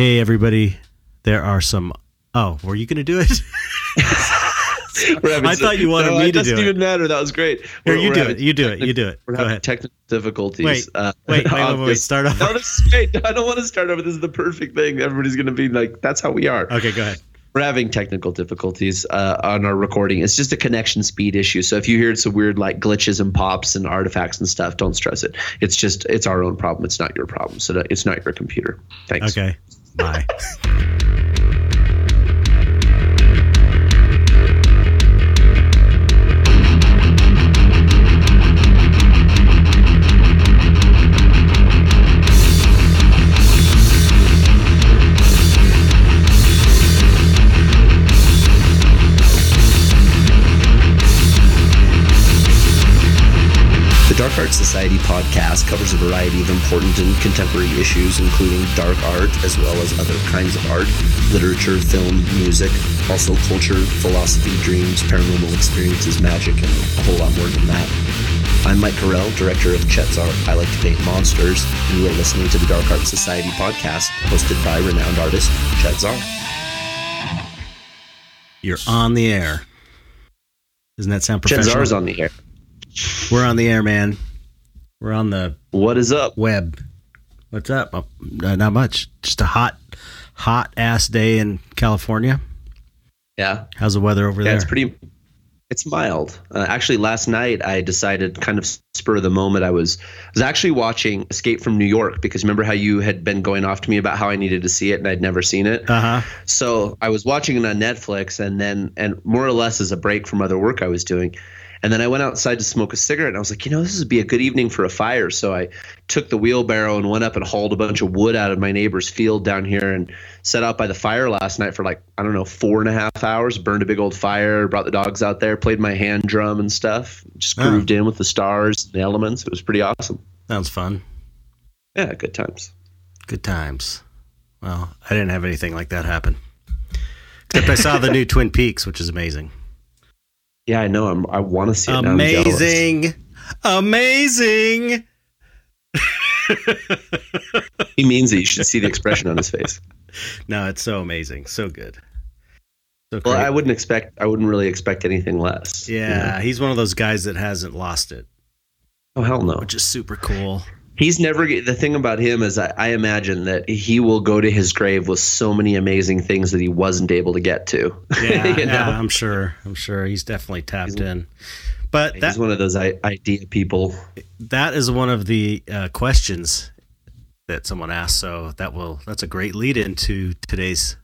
Hey, everybody. There are some. Oh, were you going to do it? I thought you wanted no, me it to doesn't even matter. That was great. Here, We're- you do it. You do it. You do it. We're Go having ahead. technical difficulties. Wait, uh, wait, wait, wait, wait, start over. No, this is great. I don't want to start over. This is the perfect thing. Everybody's going to be like, that's how we are. Okay, go ahead. We're having technical difficulties uh, on our recording. It's just a connection speed issue. So if you hear some weird like glitches and pops and artifacts and stuff, don't stress it. It's just it's our own problem. It's not your problem. So that- it's not your computer. Thanks. Okay. Bye. Dark Art Society podcast covers a variety of important and contemporary issues, including dark art as well as other kinds of art, literature, film, music, also culture, philosophy, dreams, paranormal experiences, magic, and a whole lot more than that. I'm Mike Correll, director of Chet Zar. I like to paint monsters, and you are listening to the Dark Art Society podcast, hosted by renowned artist Chet Zar. You're on the air. Doesn't that sound professional? Chet professional? Zar's on the air. We're on the air, man. We're on the What is up? web. What's up? Uh, not much. Just a hot, hot ass day in California. Yeah. How's the weather over Yeah, there? it's pretty. It's mild. Uh, actually, last night I decided, kind of spur of the moment, I was I was actually watching Escape from New York because remember how you had been going off to me about how I needed to see it and I'd never seen it. Uh huh. So I was watching it on Netflix, and then and more or less as a break from other work I was doing. And then I went outside to smoke a cigarette, and I was like, you know, this would be a good evening for a fire. So I took the wheelbarrow and went up and hauled a bunch of wood out of my neighbor's field down here and set out by the fire last night for like I don't know four and a half hours. Burned a big old fire, brought the dogs out there, played my hand drum and stuff. Just Oh. grooved in with the stars, and the elements. It was pretty awesome. Sounds fun. Yeah, good times. Good times. Well, I didn't have anything like that happen. Except I saw the new Twin Peaks, which is amazing. Yeah, I know. I'm, I want to see it. Amazing. Amazing. He means it. You should see the expression on his face. No, it's so amazing. So good. So Well. I wouldn't expect. I wouldn't really expect anything less. you yeah, know? he's one of those guys that hasn't lost it, Oh hell no. which is super cool. He's never. The thing about him is, I, I imagine that he will go to his grave with so many amazing things that he wasn't able to get to. Yeah, you know? yeah, I'm sure. I'm sure he's definitely tapped He's- in. But He's that one of those I- idea people. that is one of the uh, questions that someone asked. So that will that's a great lead into today's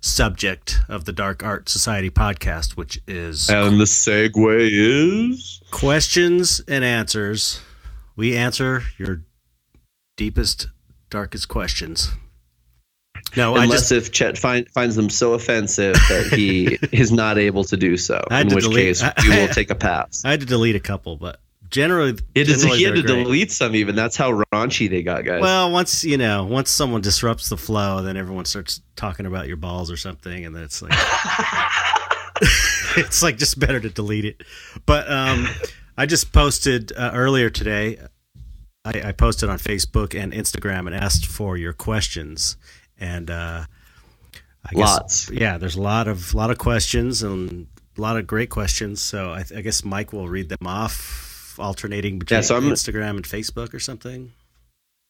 subject of the Dark Art Society podcast, which is And the segue is. questions and answers. We answer your deepest, darkest questions. No, I Unless just if Chet find, finds them so offensive that he is not able to do so, in which delete- case we will take a pass. I had to delete a couple, but generally, It is, generally he had to great. delete some even. That's how raunchy they got, guys. Well, once you know, once someone disrupts the flow, then everyone starts talking about your balls or something, and then it's like it's like just better to delete it. But um, I just posted uh, earlier today. I, I posted on Facebook and Instagram and asked for your questions, and uh, I guess, Lots. Yeah, there's a lot of lot of questions and a lot of great questions. So I, I guess Mike will read them off, alternating between so Instagram and Facebook or something.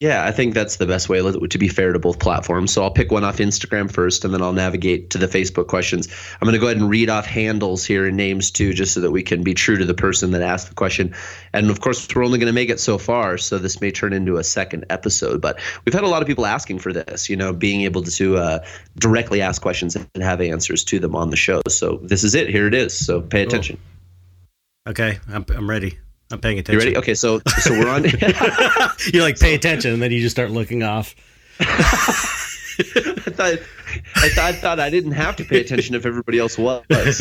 Yeah, I think that's the best way to be fair to both platforms. So I'll pick one off Instagram first, and then I'll navigate to the Facebook questions. I'm going to go ahead and read off handles here and names too, just so that we can be true to the person that asked the question. And of course, we're only going to make it so far, so this may turn into a second episode. But we've had a lot of people asking for this, you know, being able to uh, directly ask questions and have answers to them on the show. So this is it. Here it is. So pay attention. Okay, I'm, I'm ready. I'm paying attention. You ready? Okay, so so we're on. You're like pay attention, and then you just start looking off. I thought I thought I thought I didn't have to pay attention if everybody else was.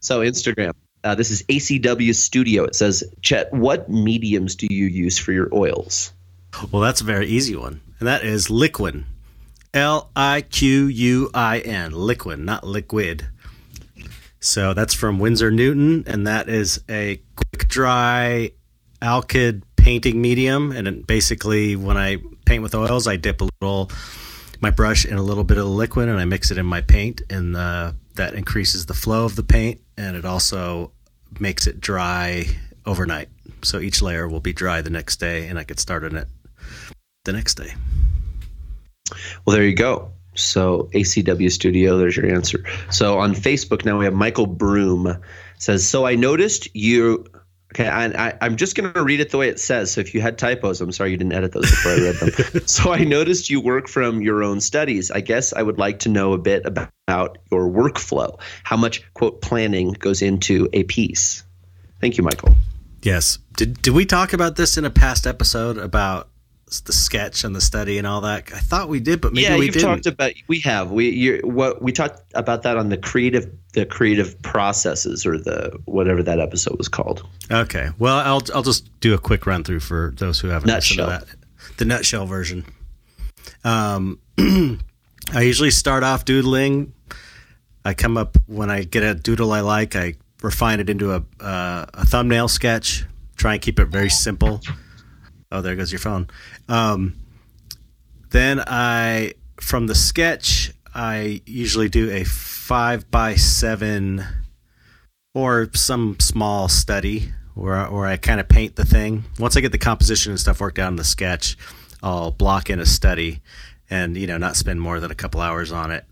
So Instagram. Uh, this is ACW Studio. It says, Chet, what mediums do you use for your oils? well, that's a very easy one, and that is Liquin. L I Q U I N. Liquin, not liquid. So that's from Winsor Newton, and that is a quick dry alkyd painting medium. And basically, when I paint with oils, I dip a little my brush in a little bit of the liquid and I mix it in my paint, and uh, that increases the flow of the paint, and it also makes it dry overnight. So each layer will be dry the next day, and I could start on it the next day. Well, there you go. So ACW Studio, there's your answer. So on Facebook now we have Michael Broom says, so I noticed you. Okay, I, I, I'm just going to read it the way it says. So if you had typos, I'm sorry you didn't edit those before I read them. so I noticed you work from your own studies. I guess I would like to know a bit about your workflow. How much quote planning goes into a piece? Thank you, Michael. Yes. Did did we talk about this in a past episode about the sketch and the study and all that? I thought we did, but maybe yeah, we you've didn't. talked about we have we you what we talked about that on the creative the creative processes or the whatever that episode was called. Okay. Well, I'll I'll just do a quick run through for those who haven't Nutshell. listened to that. The nutshell version. Um, I usually start off doodling. I come up when I get a doodle I like. I refine it into a uh, a thumbnail sketch. Try and keep it very simple. Oh, there goes your phone. Um, then I, from the sketch, I usually do a five by seven or some small study where, where I kind of paint the thing. Once I get the composition and stuff worked out in the sketch, I'll block in a study and, you know, not spend more than a couple hours on it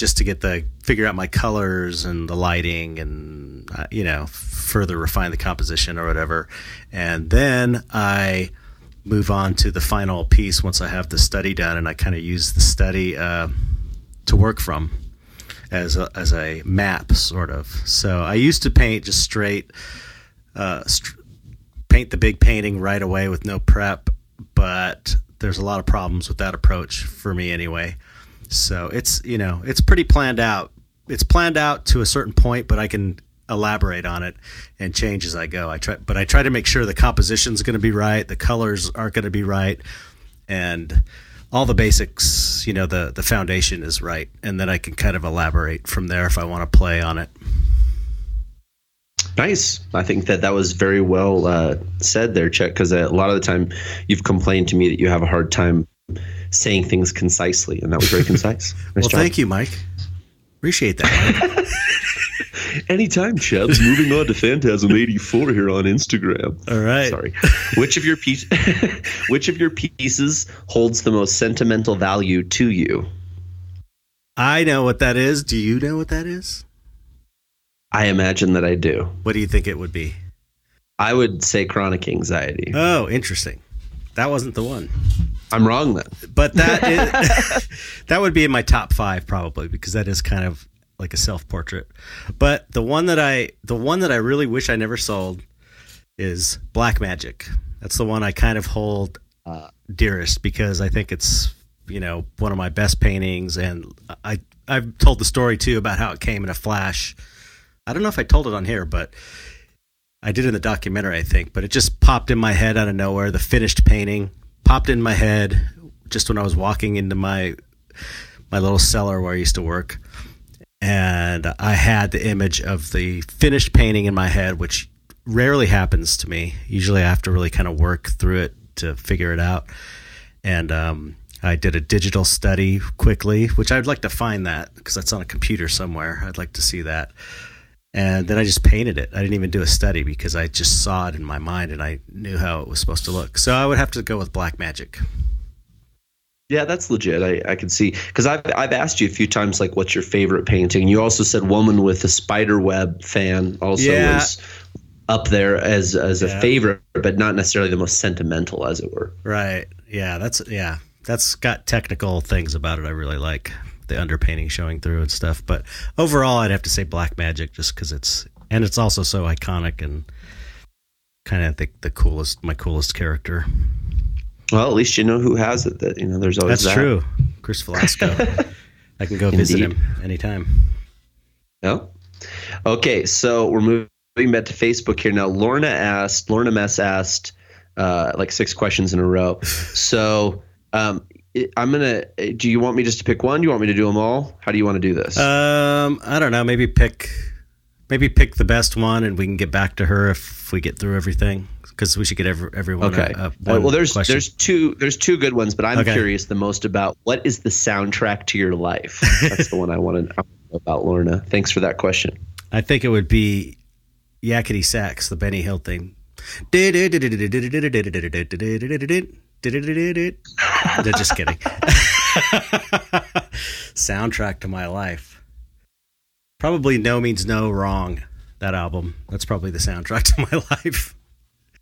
just to get the figure out my colors and the lighting and uh, you know further refine the composition or whatever and then i move on to the final piece once i have the study done and i kind of use the study uh, to work from as a, as a map sort of so i used to paint just straight uh, st- paint the big painting right away with no prep but there's a lot of problems with that approach for me anyway so it's you know it's pretty planned out. It's planned out to a certain point, but I can elaborate on it and change as I go. I try, but I try to make sure the composition's going to be right, the colors are going to be right, and all the basics. You know, the the foundation is right, and then I can kind of elaborate from there if I want to play on it. Nice. I think that that was very well uh, said there, Chet. Because a lot of the time, you've complained to me that you have a hard time saying things concisely, and that was very concise. Nice well, job. thank you, Mike. Appreciate that. Anytime, Chubbs. Moving on to Phantasm eighty four here on Instagram. All right. Sorry. Which of your piece, which of your pieces holds the most sentimental value to you? I know what that is. Do you know what that is? I imagine that I do. What do you think it would be? I would say chronic anxiety. Oh, interesting. That wasn't the one. I'm wrong then. But that is, that would be in my top five probably because that is kind of like a self portrait. But the one that I the one that I really wish I never sold is Black Magic. That's the one I kind of hold uh, dearest because I think it's you know one of my best paintings, and I I've told the story too about how it came in a flash. I don't know if I told it on here, but I did in the documentary, I think. But it just popped in my head out of nowhere. The finished painting popped in my head just when I was walking into my my little cellar where I used to work, and I had the image of the finished painting in my head, which rarely happens to me. Usually, I have to really kind of work through it to figure it out. And um, I did a digital study quickly, which I'd like to find that because that's on a computer somewhere. I'd like to see that. And then I just painted it. I didn't even do a study because I just saw it in my mind and I knew how it was supposed to look. So I would have to go with Black Magic. Yeah, that's legit. I, I can see because I've I've asked you a few times like what's your favorite painting. You also said woman with a spider web fan also Yeah. was up there as as Yeah. a favorite, but not necessarily the most sentimental, as it were. Right. Yeah, that's yeah. That's got technical things about it I really like. The underpainting showing through and stuff. But overall I'd have to say Black Magic just because it's and it's also so iconic and kind of the, the coolest my coolest character. Well, at least you know who has it. That you know, there's always That's that. true. Chris Velasco. I can go visit him anytime. Yeah. Okay, so we're moving back to Facebook here now. Lorna asked, Lorna Mess asked, uh, like six questions in a row. So um, I'm gonna. Do you want me just to pick one? Do you want me to do them all? How do you want to do this? Um, I don't know. Maybe pick maybe pick the best one, and we can get back to her if we get through everything. Because we should get every, everyone. Okay. A, a well, there's question. there's two there's two good ones, but I'm Okay. curious the most about what is the soundtrack to your life. That's the one I want to know about, Lorna. Thanks for that question. I think it would be Yakety Sax, the Benny Hill thing. No, Just kidding. Soundtrack to my life. Probably NoMeansNo Wrong, that album. That's probably the soundtrack to my life.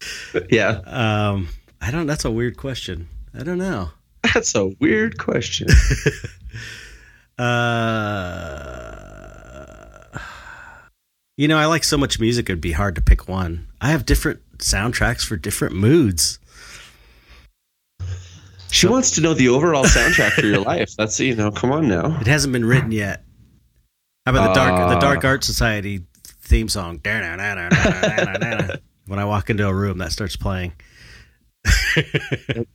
Yeah, Um, I don't, that's a weird question. I don't know. that's a weird question. Uh, you know, I like so much music; it'd be hard to pick one. I have different soundtracks for different moods. She wants to know the overall soundtrack for your life. That's you know, come on now. It hasn't been written yet. How about the dark, the. Dark Art Society theme song? when I walk into a room, that starts playing.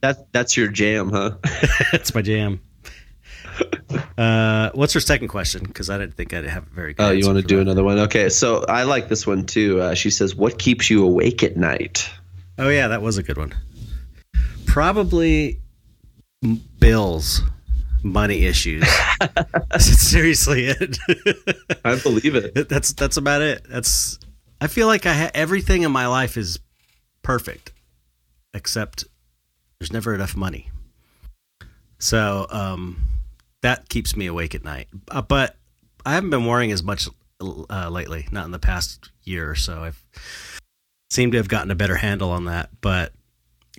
That that's your jam, huh? That's my jam. Uh, what's her second question? Because I didn't think I'd have a very good. Oh, you want to do that. another one? Okay, so I like this one too. Uh, she says, "What keeps you awake at night?" Oh yeah, that was a good one. Probably m- bills, money issues. That's seriously it. I believe it. that's that's about it. That's I feel like I ha- everything in my life is perfect, except there's never enough money. So um, that keeps me awake at night. Uh, but I haven't been worrying as much uh, lately. Not in the past year or so. I've seemed to have gotten a better handle on that. But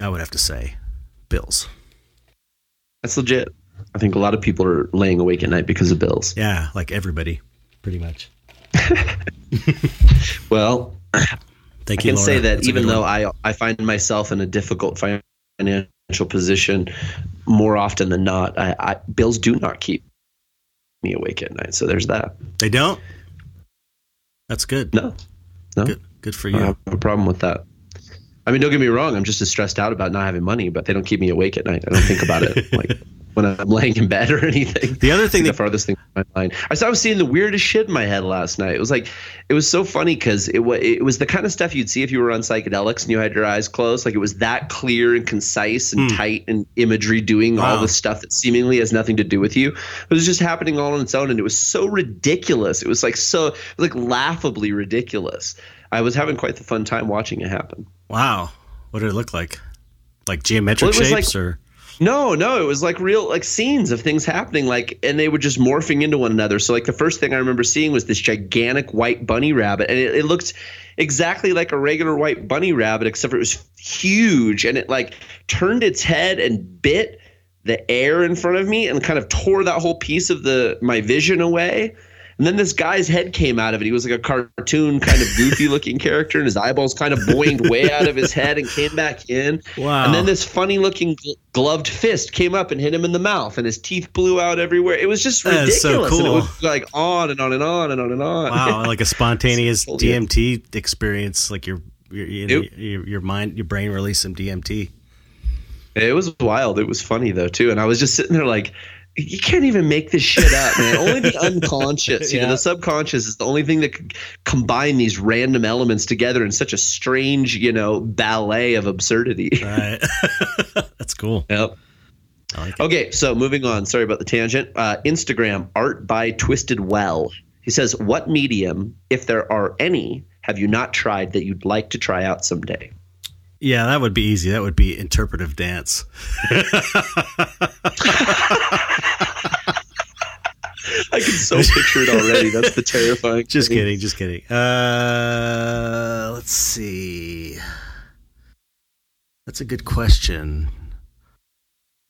I would have to say, bills. That's legit. I think a lot of people are laying awake at night because of bills. Yeah, like everybody, pretty much. Well, Thank I you. can say that That's even though one. I I find myself in a difficult financial position more often than not, I, I bills do not keep me awake at night. So there's that. they don't. That's good. No, no, Good, good for you. I don't have a problem with that. I mean, don't get me wrong. I'm just as stressed out about not having money, but they don't keep me awake at night. I don't think about it like when I'm laying in bed or anything. The other thing the that farthest thing from my mind. I saw I was seeing the weirdest shit in my head last night. It was like it was so funny because it was it was the kind of stuff you'd see if you were on psychedelics and you had your eyes closed. Like it was that clear and concise and Hmm. tight and imagery doing all the stuff that seemingly has nothing to do with you. It was just happening all on its own, and it was so ridiculous. It was like so it was like laughably ridiculous. I was having quite the fun time watching it happen. wow, what did it look like? Like geometric Well, shapes, like- or No, no, it was like real like scenes of things happening like and they were just morphing into one another. So like the first thing I remember seeing was this gigantic white bunny rabbit and it, it looked exactly like a regular white bunny rabbit except for it was huge and it like turned its head and bit the air in front of me and kind of tore that whole piece of the my vision away. And then this guy's head came out of it. He was like a cartoon kind of goofy looking character and his eyeballs kind of boinged way out of his head and came back in. wow. And then this funny looking gloved fist came up and hit him in the mouth, and his teeth blew out everywhere. It was just ridiculous. so And it was like on and on and on and on and on. wow, like a spontaneous you. DMT experience, like your your, you know, It- your your mind, your brain released some DMT. it was wild. It was funny though too, and I was just sitting there like. You can't even make this shit up, man. Only the unconscious, you know, the subconscious is the only thing that could combine these random elements together in such a strange, you know, ballet of absurdity. Right. That's cool. Yep. I like it. Okay, so moving on. Sorry about the tangent. Uh, Instagram, art by Twisted Well. He says, What medium, if there are any, have you not tried that you'd like to try out someday? Yeah, that would be easy. That would be interpretive dance. I can so picture it already. That's the terrifying. Just thing. kidding, just kidding. Uh, let's see. That's a good question.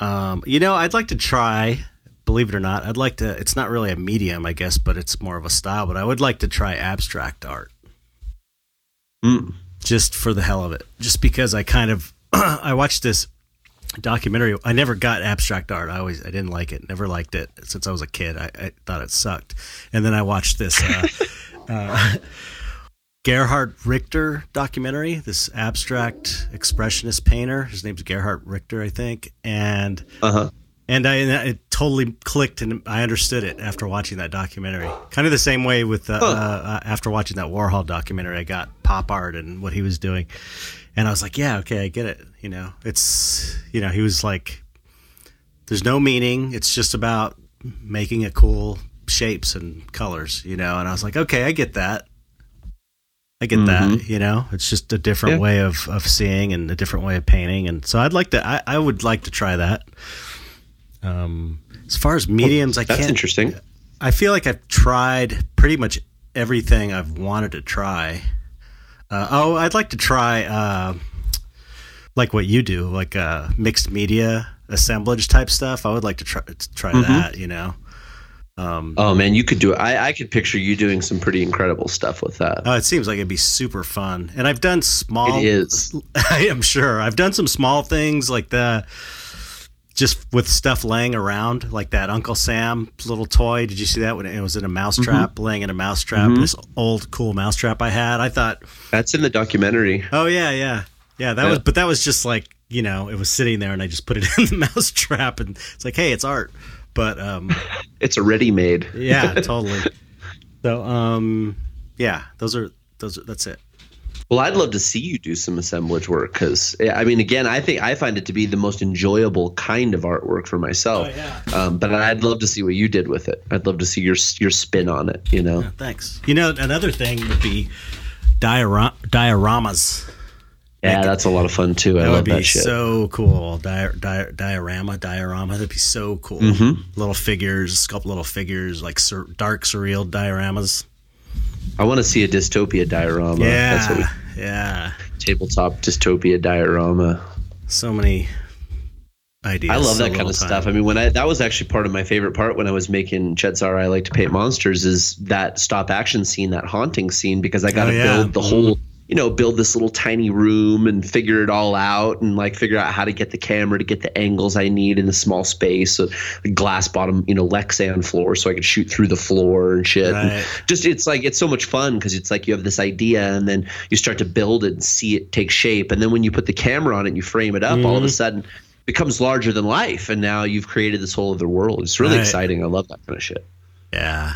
Um, you know, I'd like to try. Believe it or not, I'd like to. It's not really a medium, I guess, but it's more of a style. But I would like to try abstract art, Mm. Just for the hell of it. Just because I kind of, I watched this documentary. I never got abstract art. I always, I didn't like it. Never liked it since I was a kid. I, I thought it sucked. And then I watched this. Uh, uh, Gerhard Richter documentary, this abstract expressionist painter. His name's Gerhard Richter, I think. And Uh huh. And I and it totally clicked and I understood it after watching that documentary. Kind of the same way with uh, Huh. uh, after watching that Warhol documentary, I got pop art and what he was doing, and I was like, yeah, okay, I get it. You know, it's you know, he was like, there's no meaning. It's just about making it cool shapes and colors. You know, and I was like, okay, I get that. I get that, you know. It's just a different Yeah. way of, of seeing and a different way of painting, and so I'd like to. I, I would like to try that. Um, as far as mediums, I can't. interesting. I feel like I've tried pretty much everything I've wanted to try. Uh, oh, I'd like to try uh, like what you do, like uh, mixed media assemblage type stuff. I would like to try try Mm-hmm. that. You know. Um, Oh man, you could do it. I, I could picture you doing some pretty incredible stuff with that. oh, it seems like it'd be super fun, and I've done small. It is. I am sure. I've done some small things like the just with stuff laying around, like that Uncle Sam little toy. Did you see that when it was in a mousetrap, laying in a mousetrap? This old cool mousetrap I had. I thought, That's in the documentary. oh yeah, yeah, yeah. That Yeah. was, but that was just like you know, it was sitting there, and I just put it in the mousetrap, and it's like, hey, it's art. But um, It's a ready-made. yeah, totally. So um, yeah, those are those. Are, that's it. Well, I'd love to see you do some assemblage work because, I mean, again, I think I find it to be the most enjoyable kind of artwork for myself. Oh, yeah. Um, but I'd love to see what you did with it. I'd love to see your your spin on it. You know. Thanks. You know, another thing would be diora- dioramas. Yeah, that's a lot of fun too. I That love would be that shit. so cool. Di- di- diorama, diorama. That'd be so cool. Mm-hmm. Little figures, sculpt little figures, like sur- dark, surreal dioramas. I want to see a dystopia diorama. Yeah, That's what we, yeah. tabletop dystopia diorama. So many ideas. I love that kind of time. stuff. I mean, when I that was actually part of my favorite part when I was making Chet Zar I like to paint monsters is that stop action scene, that haunting scene, because I got to Oh, yeah. build the whole, mm-hmm. You know, build this little tiny room and figure it all out and like figure out how to get the camera to get the angles I need in the small space, so the glass bottom, you know, Lexan floor, so I could shoot through the floor and shit. And just it's like it's so much fun because it's like you have this idea and then you start to build it and see it take shape, and then when you put the camera on it and you frame it up, all of Mm-hmm. a sudden becomes larger than life and now you've created this whole other world it's really Right. exciting i love that kind of shit Yeah.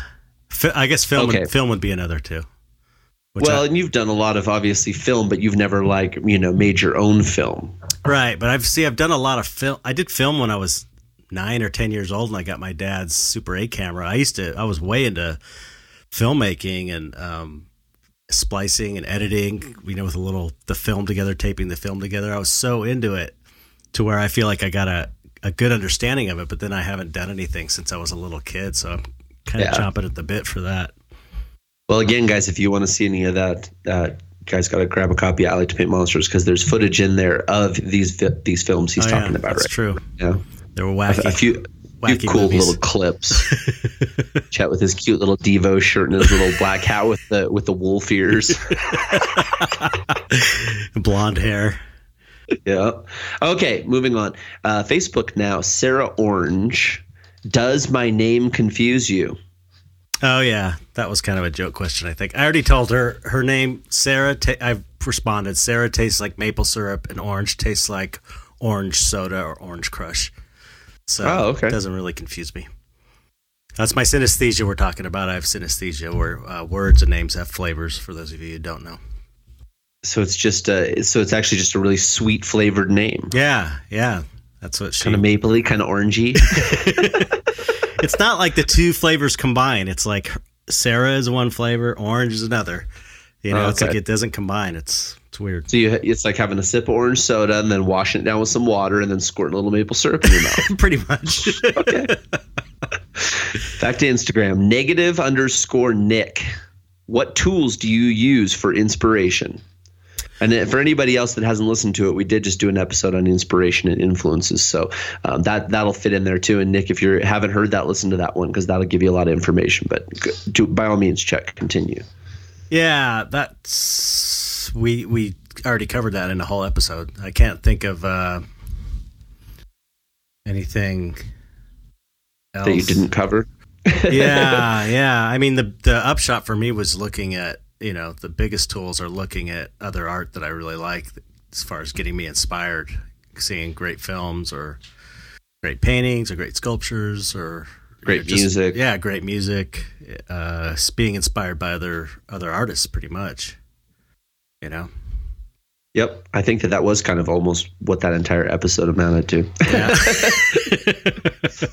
I guess film. Okay. Would, film would be another too. Well I- and you've done a lot of obviously film but you've never like you know made your own film Right, but I've see I've done a lot of film. I did film when I was nine or ten years old, and I got my dad's Super 8 camera. I used to I was way into filmmaking and um, splicing and editing. You know, with a little the film together, taping the film together. I was so into it to where I feel like I got a a good understanding of it. But then I haven't done anything since I was a little kid, so I'm kind of Yeah. chomping at the bit for that. Well again guys if you want to see any of that uh, guys got to grab a copy of I like to paint monsters because there's footage in there of these these films he's Oh, talking yeah, about that's right true. yeah They were a, wacky. a few few wacky cool movies. little clips Chet with his cute little devo shirt and his little black hat with the with the wolf ears blonde hair. Yeah. Okay, moving on. Uh, Facebook now. Sarah Orange. Does my name confuse you? Oh yeah, that was kind of a joke question. I think I already told her her name Sarah. Ta- I've responded. Sarah tastes like maple syrup, and orange tastes like orange soda or orange crush. So Oh, okay. it doesn't really confuse me. That's my synesthesia we're talking about. I have synesthesia where uh, words and names have flavors. For those of you who don't know. So it's just a. So it's actually just a really sweet flavored name. Yeah, yeah, that's what she. Kind of mapley, kind of orangey. it's not like the two flavors combine. It's like Sarah is one flavor, orange is another. You know, Oh, it's like it doesn't combine. It's it's weird. so you, it's like having a sip of orange soda and then washing it down with some water and then squirting a little maple syrup in your mouth. Pretty much. Okay. Back to Instagram. Negative underscore Nick. What tools do you use for inspiration? And for anybody else that hasn't listened to it, we did just do an episode on inspiration and influences, so um, that that'll fit in there too. And Nick, if you haven't heard that, listen to that one because that'll give you a lot of information. But do, by all means, check. Continue. Yeah, that's we we already covered that in a whole episode. I can't think of uh, anything else. That you didn't cover. yeah, yeah. I mean, the the upshot for me was looking at you know the biggest tools are looking at other art that I really like as far as getting me inspired, seeing great films or great paintings or great sculptures or great just, music. Yeah, great music. Uh, being inspired by other other artists, pretty much. You know. Yep, I think that that was kind of almost what that entire episode amounted to. Yeah.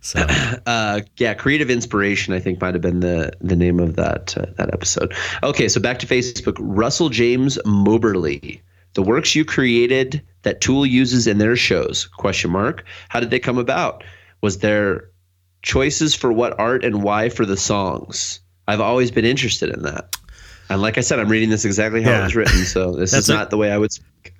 so, uh, yeah, creative inspiration. I think might have been the the name of that uh, that episode. Okay, so back to Facebook. Russell James Moberly. The works you created that Tool uses in their shows? Question mark. How did they come about? Was there choices for what art and why for the songs? I've always been interested in that. And like I said, I'm reading this exactly how yeah. it was written, so this is not a, the way I would speak.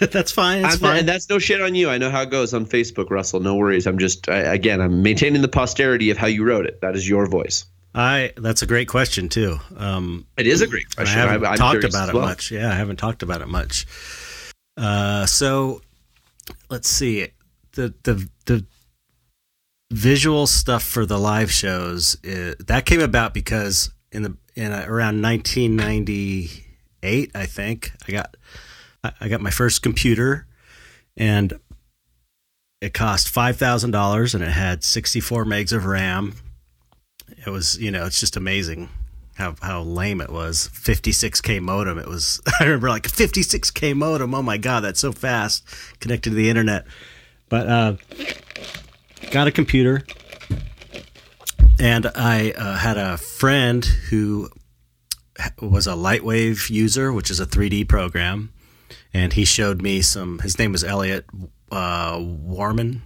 that's fine. That's fine. and that's no shit on you. I know how it goes on Facebook, Russell. No worries. I'm just I, again, I'm maintaining the posterity of how you wrote it. That is your voice. I that's a great question too. Um, it is a great question. I haven't I, talked about it well. much. Yeah, I haven't talked about it much. Uh, so let's see the the the visual stuff for the live shows that came about because in the in uh, around 1998, I think I got I got my first computer, and it cost five thousand dollars, and it had 64 megs of RAM. It was you know it's just amazing how how lame it was. 56k modem. It was I remember like 56k modem. Oh my god, that's so fast connected to the internet. But uh, got a computer and I uh, had a friend who was a Lightwave user, which is a 3D program, and he showed me some. His name was Elliot uh, Warman,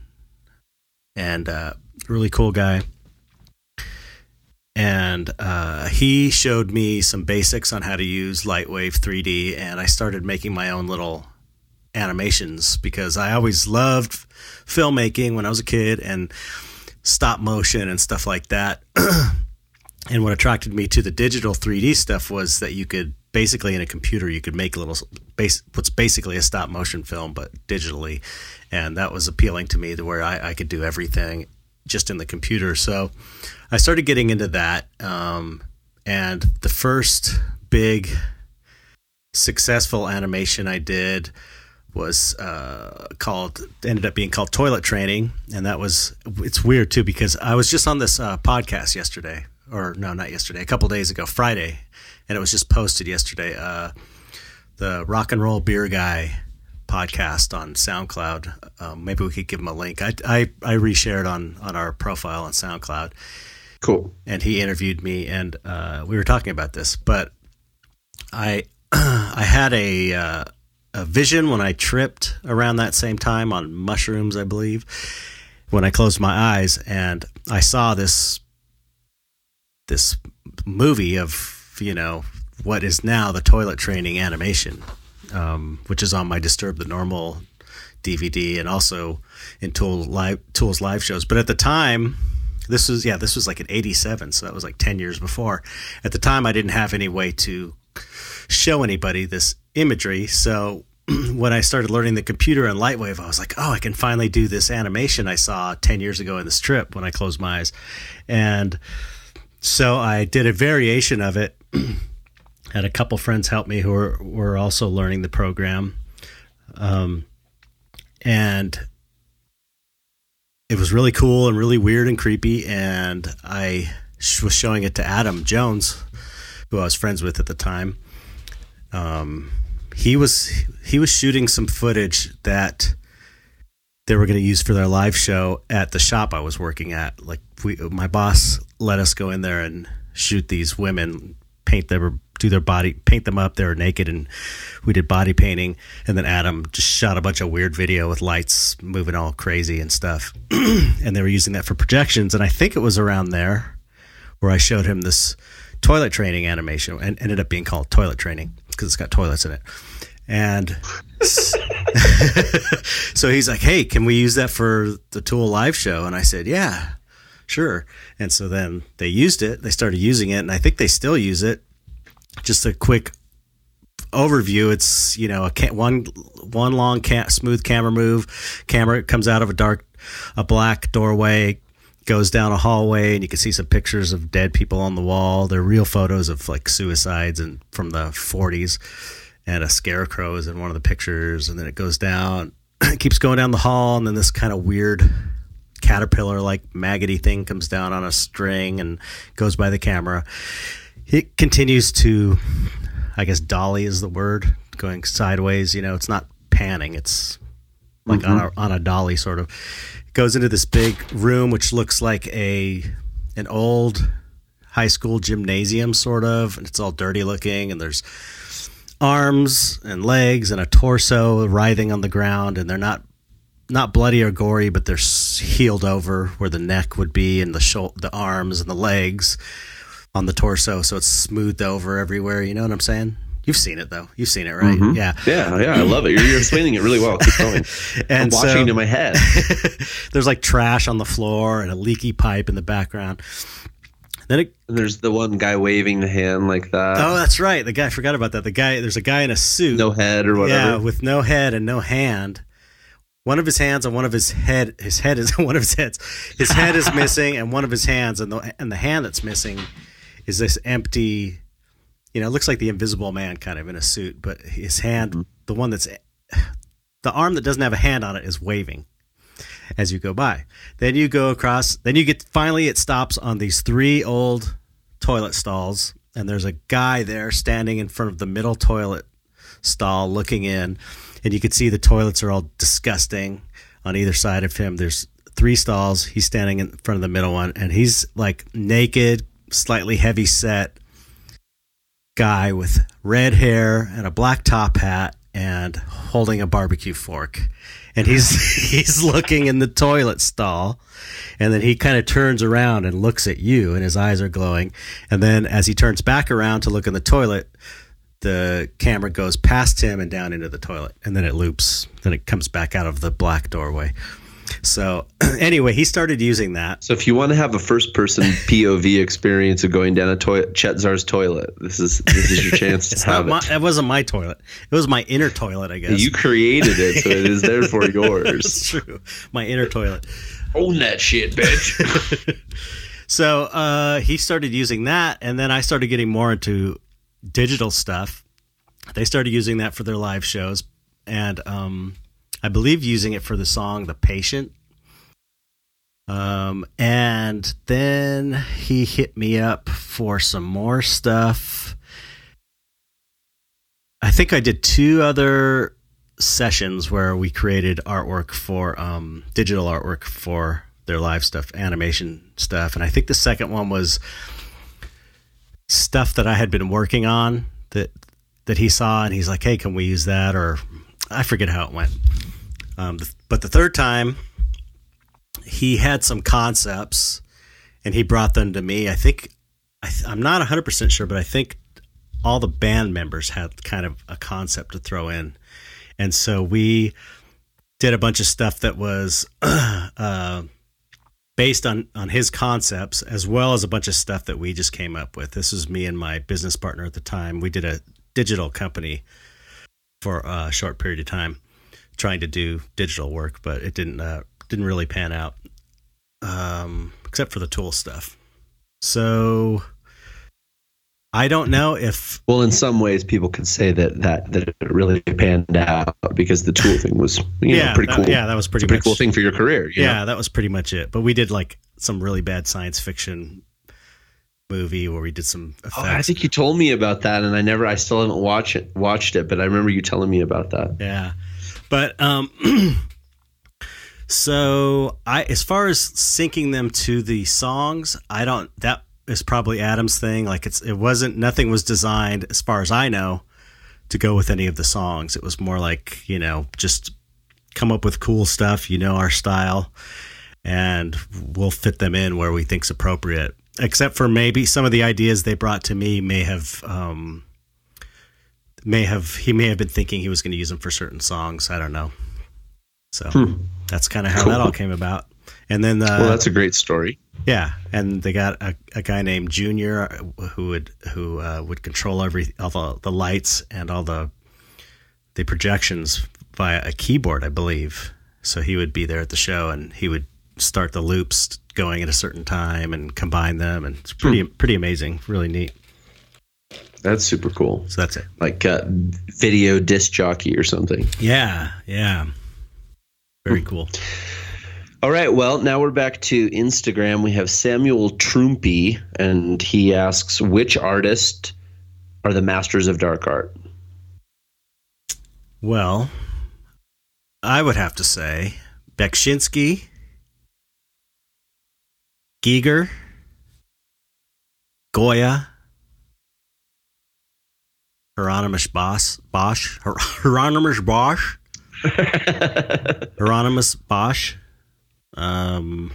and uh, really cool guy. And uh, he showed me some basics on how to use Lightwave 3D, and I started making my own little animations because I always loved filmmaking when I was a kid, and stop motion and stuff like that. and what attracted me to the digital 3D stuff was that you could basically in a computer you could make a little base what's basically a stop motion film but digitally and that was appealing to me to where I, I could do everything just in the computer so i started getting into that um, and the first big successful animation i did was uh, called ended up being called toilet training. And that was it's weird too because i was just on this uh, podcast yesterday or no not yesterday a couple days ago friday. And it was just posted yesterday uh, the rock and roll beer guy podcast on soundcloud. Um, maybe we could give him a link. I i, I reshared on on our profile on soundcloud. Cool. And he interviewed me and uh, we were talking about this. But i i had a uh, a vision when I tripped around that same time on mushrooms, I believe, when I closed my eyes and I saw this this movie of you know what is now the toilet training animation, um, which is on my Disturb the Normal DVD and also in Tool live Tools live shows. But at the time, this was yeah, this was like in '87, so that was like 10 years before. At the time, I didn't have any way to show anybody this imagery. So when I started learning the computer and Lightwave, I was like, oh, I can finally do this animation I saw 10 years ago in the strip when I closed my eyes. And so I did a variation of it. Had a couple friends help me who were, were also learning the program. Um, and it was really cool and really weird and creepy. And I was showing it to Adam Jones, who I was friends with at the time um, he was he was shooting some footage that they were going to use for their live show at the shop I was working at. Like we, my boss let us go in there and shoot these women, paint them, do their body, paint them up. They were naked, and we did body painting. And then Adam just shot a bunch of weird video with lights moving all crazy and stuff. and they were using that for projections. And I think it was around there where I showed him this toilet training animation, and ended up being called toilet training because it's got toilets in it. And so he's like, "Hey, can we use that for the Tool live show?" And I said, "Yeah, sure." And so then they used it. They started using it, and I think they still use it. Just a quick overview. It's you know a one one long smooth camera move. Camera comes out of a dark, a black doorway, goes down a hallway and you can see some pictures of dead people on the wall. They're real photos of like suicides and from the 40s. And a scarecrow is in one of the pictures. And then it goes down keeps going down the hall, and then this kind of weird caterpillar like maggoty thing comes down on a string and goes by the camera. It continues to, I guess, dolly is the word, going sideways. You know, it's not panning; it's like on mm-hmm. a on a dolly sort of. Goes into this big room, which looks like a an old high school gymnasium, sort of. And it's all dirty looking, and there's arms and legs and a torso writhing on the ground, and they're not not bloody or gory, but they're healed over where the neck would be, and the shou- the arms and the legs on the torso, so it's smoothed over everywhere. You know what I'm saying? You've seen it though. You've seen it, right? Mm-hmm. Yeah. Yeah, yeah, I love it. You're, you're explaining it really well. Keep going. I'm And watching so- it in my head. There's like trash on the floor and a leaky pipe in the background. Then it there's the one guy waving the hand like that. Oh, that's right. The guy I forgot about that. The guy there's a guy in a suit. no head or whatever. Yeah, with no head and no hand. One of his hands and one of his head his head is one of his heads. His head is missing and one of his hands and the and the hand that's missing is this empty you know, it looks like the invisible man kind of in a suit, but his hand mm-hmm. the one that's the arm that doesn't have a hand on it is waving as you go by. Then you go across, then you get finally it stops on these three old toilet stalls and there's a guy there standing in front of the middle toilet stall looking in and you can see the toilets are all disgusting on either side of him. There's three stalls. He's standing in front of the middle one and he's like naked slightly heavy set guy with red hair and a black top hat and holding a barbecue fork. And he's he's looking in the toilet stall and then he kind of turns around and looks at you and his eyes are glowing. And then as he turns back around to look in the toilet the camera goes past him and down into the toilet and then it loops then it comes back out of the black doorway so anyway he started using that So if you want to have a first person POV experience of going down a toilet, Chet Zar's toilet, this is this is your chance to have it. my, it wasn't my toilet it was my inner toilet i guess You created it, so it is therefore yours. That's yours. true. My inner toilet. Own that shit, bitch. So uh, he started using that, and then I started getting more into digital stuff. They started using that for their live shows, and um, I believe using it for the song "The Patient." Um, and then he hit me up for some more stuff. I think I did two other sessions where we created artwork for um, digital artwork for their live stuff, animation stuff, and I think the second one was stuff that I had been working on that that he saw, and he's like, "Hey, can we use that?" Or I forget how it went. Um, but the third time, he had some concepts, and he brought them to me. I think I I'm not 100 percent sure, but I think all the band members had kind of a concept to throw in, and so we did a bunch of stuff that was uh, based on on his concepts, as well as a bunch of stuff that we just came up with. This was me and my business partner at the time. We did a digital company for a short period of time, trying to do digital work, but it didn't uh, didn't really pan out, um, except for the tool stuff. So. I don't know if well, in some ways, people could say that that that it really panned out because the tool thing was you yeah, know pretty that- cool. yeah, that was pretty a pretty much, cool thing for your career. you know? Yeah, that was pretty much it. But we did like some really bad science fiction movie where we did some effects. Oh, I think you told me about that, and I never, I still haven't watched it. Watched it, but I remember you telling me about that. Yeah. But um so I as far as syncing them to the songs, I don't that is probably Adam's thing. Like it's it wasn't nothing was designed as far as I know to go with any of the songs. It was more like, you know, just come up with cool stuff, you know our style, and we'll fit them in where we think's appropriate. Except for maybe some of the ideas they brought to me may have um may have he may have been thinking he was going to use them for certain songs. I don't know. So Hmm. That's kind of how Cool. that all came about. And then uh, well, that's a great story. yeah, and they got a, a guy named Junior who would who uh, would control every all the, the lights and all the the projections via a keyboard, I believe. So he would be there at the show and he would start the loops going at a certain time and combine them, and it's pretty pretty amazing, really neat. That's super cool. So that's it. Like uh, video disc jockey or something. Yeah, yeah. Very cool. All right. Well, now we're back to Instagram. We have Samuel Trumpy, and he asks, which artist are the masters of dark art? Well, I would have to say Beksinski, Giger, Goya, Hieronymus Bosch, Bosch, Hieronymus Bosch, Hieronymus Bosch. Um,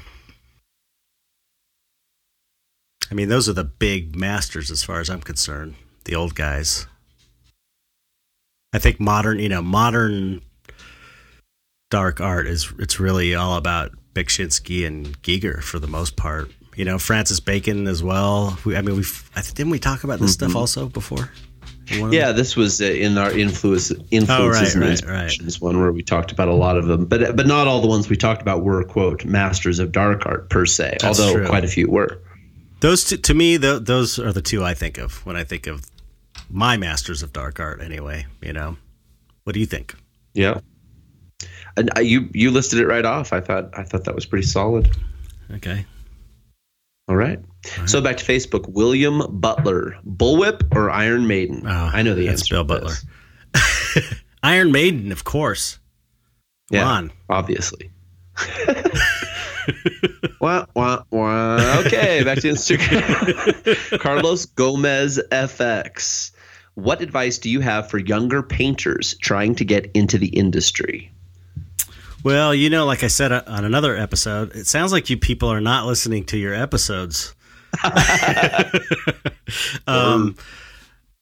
I mean, those are the big masters as far as I'm concerned. The old guys. I think modern, you know, modern dark art is it's really all about Beksinski and Giger for the most part. You know, Francis Bacon as well. We, I mean, we've I didn't we talk about this mm-hmm. stuff also before? Yeah, this was uh, in our influence influences oh, right, and inspirations right. one where we talked about a lot of them, but but not all the ones we talked about were quote masters of dark art per se, That's although true. quite a few were. Those two, to me, those are the two I think of when I think of my masters of dark art. Anyway, you know, what do you think? Yeah, and uh, you you listed it right off. I thought I thought that was pretty solid. Okay. All right. All right. So back to Facebook. William Butler, Bullwhip or Iron Maiden? Oh, I know the answer. Bill Butler. Iron Maiden, of course. Come yeah, on. Obviously. wah, wah, wah. Okay, back to Instagram. Carlos Gomez FX. What advice do you have for younger painters trying to get into the industry? Well, you know, like I said uh, on another episode, it sounds like you people are not listening to your episodes. um,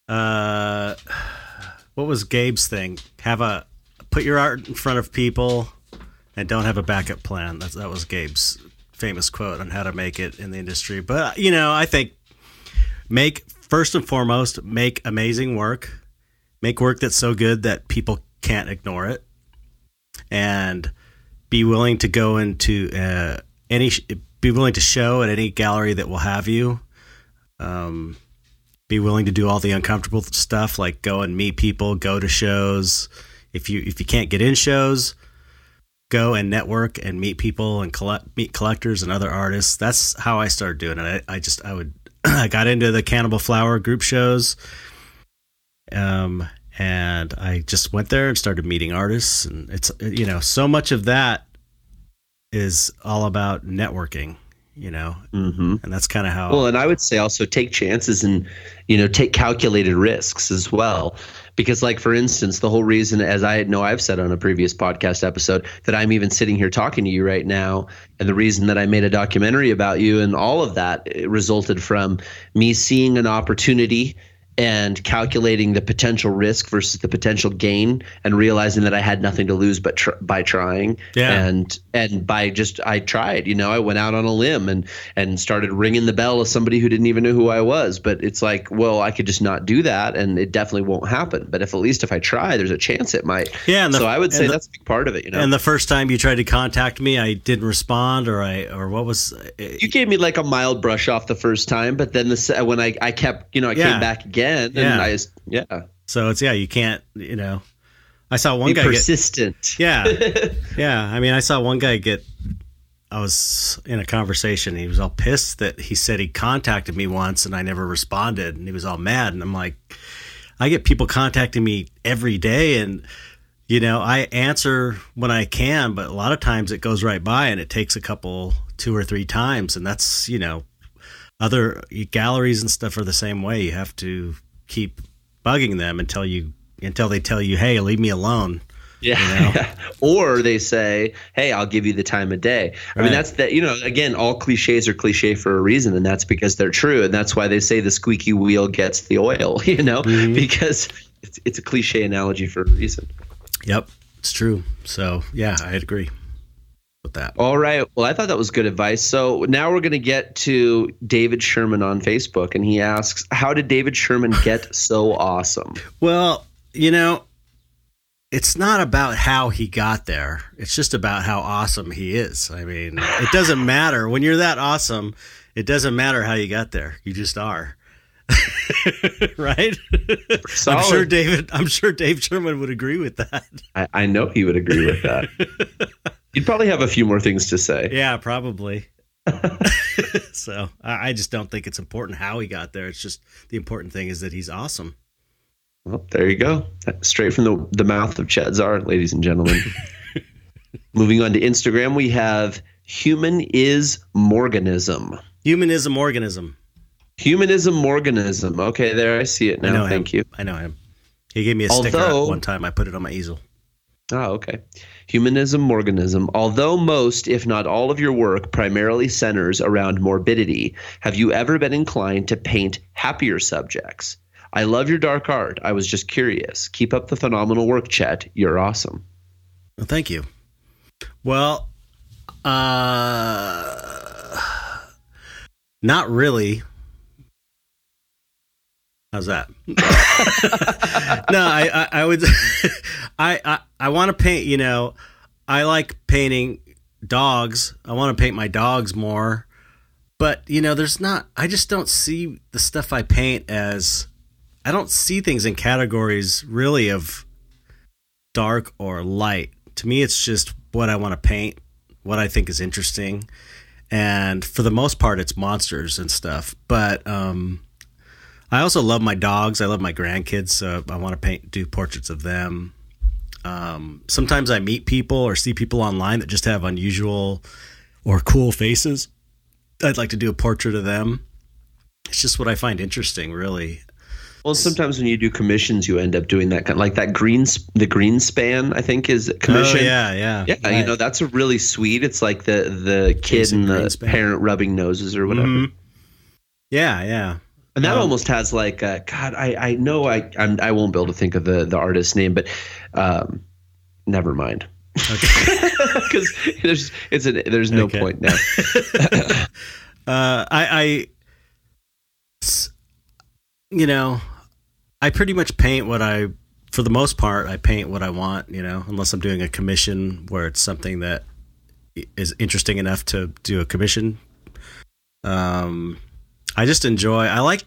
uh, what was Gabe's thing? Have a put your art in front of people and don't have a backup plan. That's, that was Gabe's famous quote on how to make it in the industry. But you know, I think make first and foremost make amazing work, make work that's so good that people can't ignore it and be willing to go into uh, any be willing to show at any gallery that will have you. Um, be willing to do all the uncomfortable stuff like go and meet people, go to shows. If you if you can't get in shows, go and network and meet people and collect meet collectors and other artists. That's how I started doing it. I, I just I would I got into the Cannibal Flower group shows. Um, and I just went there and started meeting artists, and it's you know so much of that is all about networking, you know, mm-hmm. and that's kind of how. Well, and I would say also take chances and you know take calculated risks as well, because like for instance, the whole reason, as I know I've said on a previous podcast episode, that I'm even sitting here talking to you right now, and the reason that I made a documentary about you and all of that resulted from me seeing an opportunity and calculating the potential risk versus the potential gain and realizing that I had nothing to lose but tr- by trying. Yeah. and and by just I tried you know I went out on a limb and and started ringing the bell of somebody who didn't even know who I was. But it's like well I could just not do that and it definitely won't happen. But if at least if I try there's a chance it might. Yeah the, so I would say the, that's a big part of it you know. and the first time you tried to contact me I didn't respond or I or what was you gave me like a mild brush off the first time but then the when I I kept you know I yeah. came back again again. Yeah. And I just, yeah. So it's, yeah, you can't, you know, I saw one Be guy persistent. Get, yeah. yeah. I mean, I saw one guy get, I was in a conversation. He was all pissed that he said he contacted me once and I never responded. And he was all mad. And I'm like, I get people contacting me every day. And, you know, I answer when I can, but a lot of times it goes right by and it takes a couple, two or three times. And that's, you know, other galleries and stuff are the same way. You have to keep bugging them until you until they tell you, "Hey, leave me alone." Yeah. You know? or they say, "Hey, I'll give you the time of day." I right. mean, that's that. You know, again, all cliches are cliche for a reason, and that's because they're true, and that's why they say the squeaky wheel gets the oil. You know, mm-hmm. because it's it's a cliche analogy for a reason. Yep, it's true. So yeah, I agree with that. All right. Well, I thought that was good advice. So now we're going to get to David Sherman on Facebook, and he asks, "How did David Sherman get so awesome?" Well, you know, it's not about how he got there. It's just about how awesome he is. I mean, it doesn't matter when you're that awesome. It doesn't matter how you got there. You just are. right? I'm sure David. I'm sure Dave Sherman would agree with that. I, I know he would agree with that. He'd probably have a few more things to say. Yeah, probably. so I, just don't think it's important how he got there. It's just the important thing is that he's awesome. Well, there you go. Straight from the, the mouth of Chet Zar, ladies and gentlemen. Moving on to Instagram, we have human is Morganism. Humanism, organism. Humanism Morganism. Okay, there I see it now. him. Thank you. I know him. He gave me a sticker one time. I put it on my easel. Oh, okay. Humanism Morganism. Although most, if not all, of your work primarily centers around morbidity, have you ever been inclined to paint happier subjects? I love your dark art. I was just curious. Keep up the phenomenal work, Chet. You're awesome. Well, thank you. Well, uh, not really. How's that? no, I, I, I would, I, I, I want to paint. You know, I like painting dogs. I want to paint my dogs more, but you know, there's not. I just don't see the stuff I paint as. I don't see things in categories really of dark or light. To me, it's just what I want to paint, what I think is interesting, and for the most part, it's monsters and stuff. But um, I also love my dogs. I love my grandkids, so I want to paint, do portraits of them. Um, sometimes I meet people or see people online that just have unusual or cool faces. I'd like to do a portrait of them. It's just what I find interesting, really. Well, sometimes when you do commissions, you end up doing that kind like that green the green span. I think is commission. Oh yeah, yeah, Yeah, you know that's a really sweet. It's like the the kid Jason and the Greenspan. parent rubbing noses or whatever. Mhm. yeah, yeah. And that Um, almost has like uh, God. I I know I I'm, I won't be able to think of the the artist's name, but um, never mind. Because there's it's a there's no Okay. point now. uh, I, I, you know, I pretty much paint what I, for the most part, I paint what I want. You know, unless I'm doing a commission where it's something that is interesting enough to do a commission. Um, I just enjoy. I like.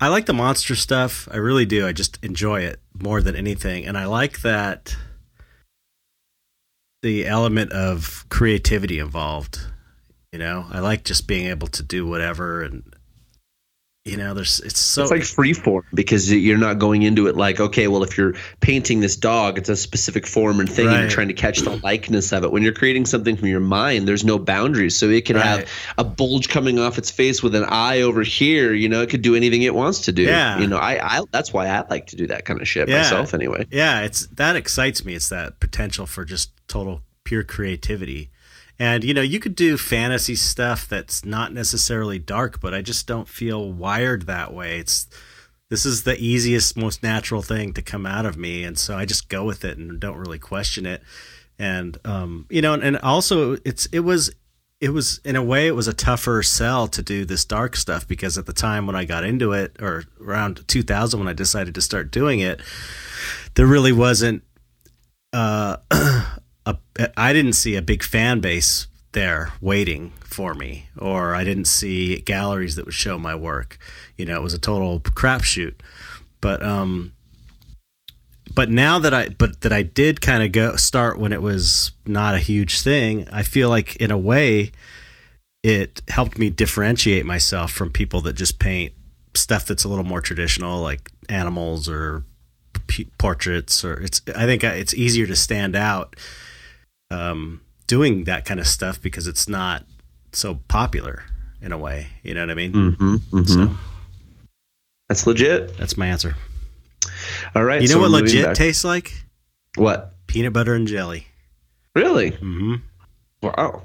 I like the monster stuff. I really do. I just enjoy it more than anything, and I like that the element of creativity involved. You know, I like just being able to do whatever, and you know, there's it's so it's like free form because you're not going into it like, okay, well, if you're painting this dog, it's a specific form and thing, and you're trying to catch the likeness of it. When you're creating something from your mind, there's no boundaries. So it can Right. have a bulge coming off its face with an eye over here. You know, it could do anything it wants to do. Yeah. You know, I, I that's why I like to do that kind of shit Yeah. myself anyway. yeah, it's that excites me. It's that potential for just total pure creativity. And you know, you could do fantasy stuff that's not necessarily dark, but I just don't feel wired that way. It's this is the easiest, most natural thing to come out of me, and so I just go with it and don't really question it. And um, you know, and, and also it's it was it was in a way it was a tougher sell to do this dark stuff because at the time when I got into it, or around 2000 when I decided to start doing it, there really wasn't uh, a I didn't see a big fan base there waiting for me, or I didn't see galleries that would show my work. You know, it was a total crapshoot. But um, but now that I but that I did kind of go start when it was not a huge thing, I feel like in a way it helped me differentiate myself from people that just paint stuff that's a little more traditional, like animals or p- portraits. Or it's I think it's easier to stand out um, doing that kind of stuff because it's not so popular in a way. You know what I mean? Mm-hmm, mm-hmm. So That's legit. that's my answer. All right. You know so what legit back- tastes like? What? Peanut butter and jelly. Really? Mm-hmm. Wow.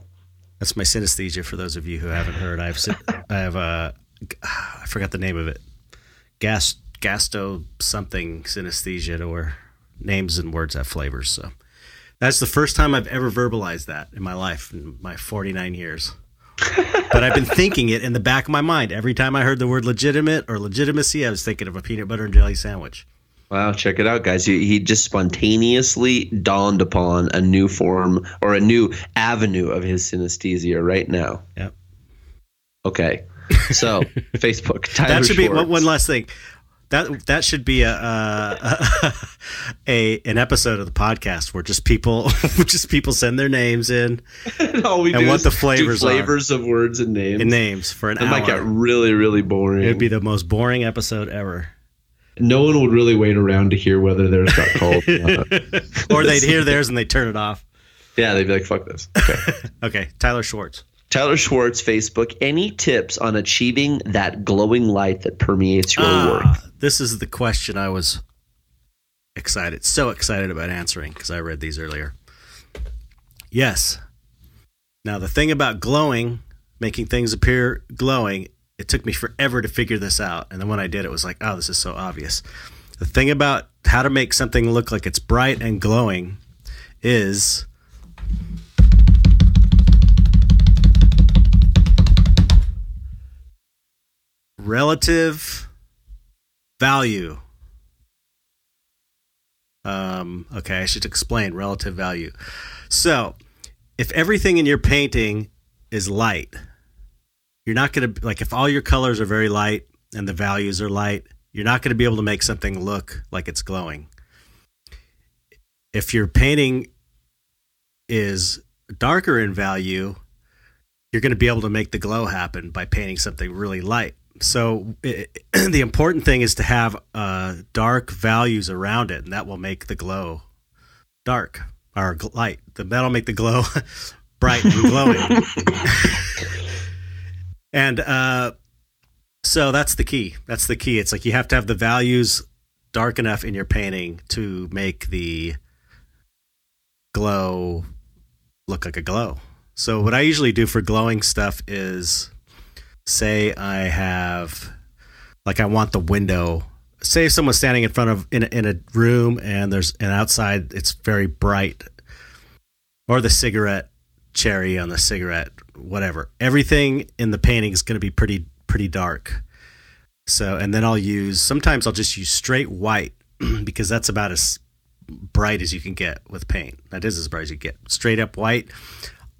That's my synesthesia. For those of you who haven't heard, I have sy- I have a I forgot the name of it. Gas gasto something synesthesia or names and words have flavors. So that's the first time I've ever verbalized that in my life in my 49 years. but I've been thinking it in the back of my mind every time I heard the word legitimate or legitimacy. I was thinking of a peanut butter and jelly sandwich. Wow, check it out, guys. He, he just spontaneously dawned upon a new form or a new avenue of his synesthesia right now. Yep. Okay. So Facebook. Tyler that should be Schwartz. one, one last thing. That that should be a, a, a an episode of the podcast where just people just people send their names in and all we and do what is the do flavors are. flavors of words and names. and names for an That might get really, really boring. It'd be the most boring episode ever. No one would really wait around to hear whether theirs got called. or. Or they'd hear theirs and they turn it off. yeah, they'd be like, "Fuck this." Okay. Okay, Tyler Schwartz. Tyler Schwartz, Facebook. Any tips on achieving that glowing light that permeates your work? Ah, this is the question I was excited, so excited about answering because I read these earlier. Yes. Now, the thing about glowing, making things appear glowing, it took me forever to figure this out. And then when I did, it was like, oh, this is so obvious. The thing about how to make something look like it's bright and glowing is relative value. Um, okay, I should explain relative value. So, if everything in your painting is light, you're not going to, like, if all your colors are very light and the values are light, you're not going to be able to make something look like it's glowing. If your painting is darker in value, you're going to be able to make the glow happen by painting something really light. So it, the important thing is to have uh, dark values around it, and that will make the glow dark or light. That'll make the glow bright and glowing. and uh, so that's the key. That's the key. It's like you have to have the values dark enough in your painting to make the glow look like a glow. So what I usually do for glowing stuff is say I have like I want the window. Say someone's standing in front of in a, in a room and there's and outside it's very bright. Or the cigarette cherry on the cigarette whatever. Everything in the painting is going to be pretty pretty dark. So and then I'll use sometimes I'll just use straight white because that's about as bright as you can get with paint. That is as bright as you get. Straight up white.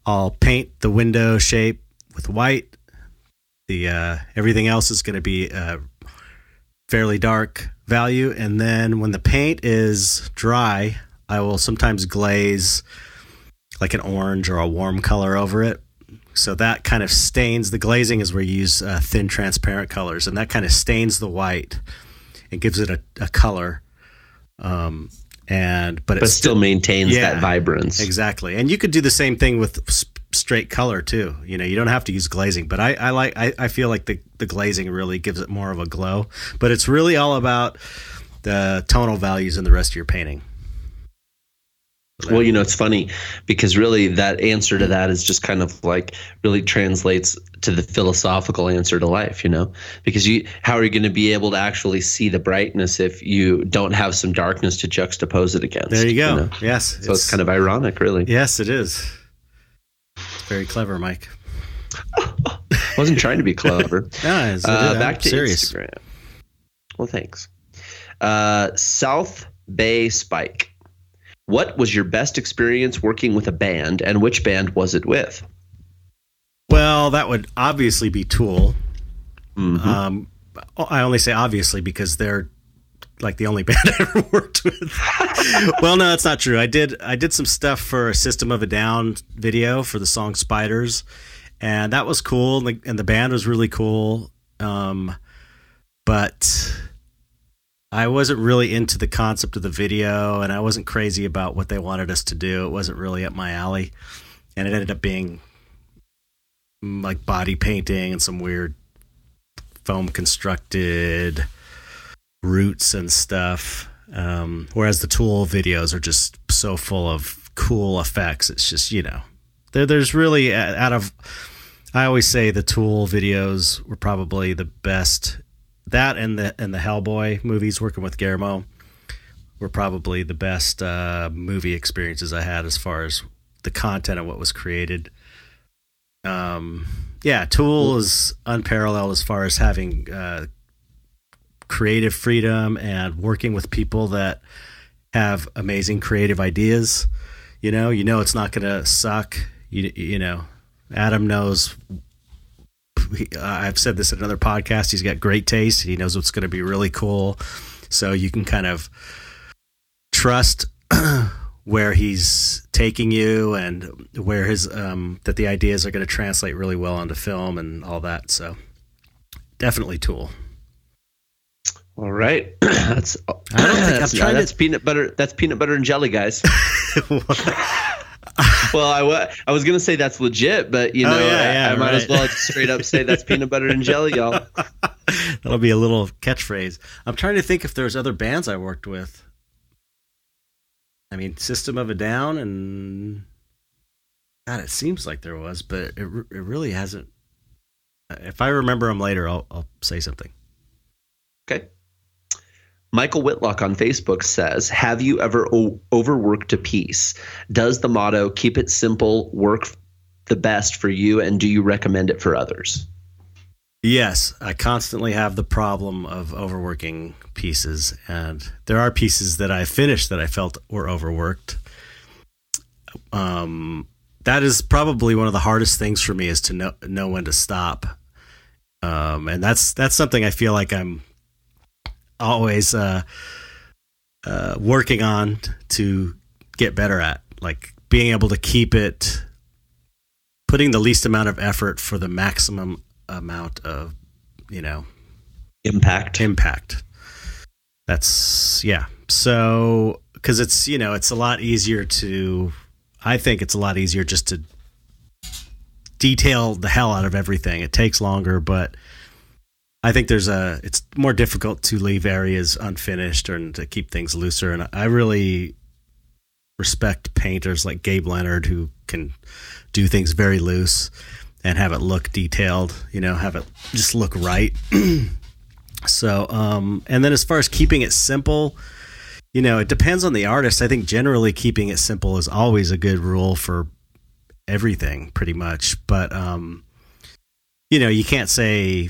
I'll paint the window shape with white the uh, everything else is going to be uh, fairly dark value and then when the paint is dry i will sometimes glaze like an orange or a warm color over it so that kind of stains the glazing is where you use uh, thin transparent colors and that kind of stains the white and gives it a, a color um, and but, But it's still maintains Yeah. that vibrance. Exactly, and you could do the same thing with straight color too. You know, you don't have to use glazing, but I, I like I, I feel like the the glazing really gives it more of a glow. But it's really all about the tonal values in the rest of your painting. Well, you know, it's funny because really that answer to that is just kind of like really translates to the philosophical answer to life, you know? Because you how are you going to be able to actually see the brightness if you don't have some darkness to juxtapose it against? There you go. know? Yes, So it's, kind of ironic, really. yes, it is. Very clever, Mike. I wasn't trying to be clever. Yeah, it's- Uh, back to serious. Instagram. Well, thanks. Uh, South Bay Spike. What was your best experience working with a band, and which band was it with? Well, that would obviously be Tool. Mhm. Um, I only say obviously because they're like the only band I ever worked with. well, no, that's not true. I did I did some stuff for a System of a Down video for the song Spiders, and that was cool. And the, and the band was really cool. Um, but I wasn't really into the concept of the video, and I wasn't crazy about what they wanted us to do. It wasn't really up my alley, and it ended up being mm, like body painting and some weird foam constructed roots and stuff. Um, whereas the Tool videos are just so full of cool effects. It's just you know, there, there's really uh, out of. I always say the Tool videos were probably the best. That and the and the Hellboy movies, working with Guillermo, were probably the best uh, movie experiences I had as far as the content of what was created. Um, yeah, Tool is unparalleled as far as having uh, creative freedom and working with people that have amazing creative ideas. You know, you know it's not going to suck. You you know, Adam knows I've said this in another podcast. He's got great taste. He knows what's going to be really cool. So you can kind of trust where he's taking you and where his um, that the ideas are going to translate really well onto film and all that. So definitely Tool. All right, that's uh, I don't think I'm that's, trying to- that's peanut butter. That's peanut butter and jelly, guys. well, I wa- I was gonna say that's legit, but you Oh, know, yeah, I, yeah, I might as well just straight up say that's peanut butter and jelly, y'all. That'll be a little catchphrase. I'm trying to think if there's other bands I worked with. I mean, System of a Down and God, it seems like there was, but it it really hasn't. Uh, if I remember them later, I'll I'll say something. Okay. Michael Whitlock on Facebook says, "Have you ever o- overworked a piece? Does the motto "Keep it simple" work the best for you, and do you recommend it for others?" Yes, I constantly have the problem of overworking pieces, and there are pieces that I finished that I felt were overworked. Um, that is probably one of the hardest things for me is to know know when to stop, um, and that's that's something I feel like I'm always uh, uh, working on to get better at, like being able to keep it, putting the least amount of effort for the maximum amount of you know Impact. impact. That's yeah. So because it's you know it's a lot easier to i think it's a lot easier just to detail the hell out of everything. It takes longer but i think there's a it's more difficult to leave areas unfinished and to keep things looser and i really respect painters like gabe leonard who can do things very loose and have it look detailed you know have it just look right so, um, and then as far as keeping it simple, you know, it depends on the artist. I think generally keeping it simple is always a good rule for everything, pretty much. But, um, you know, you can't say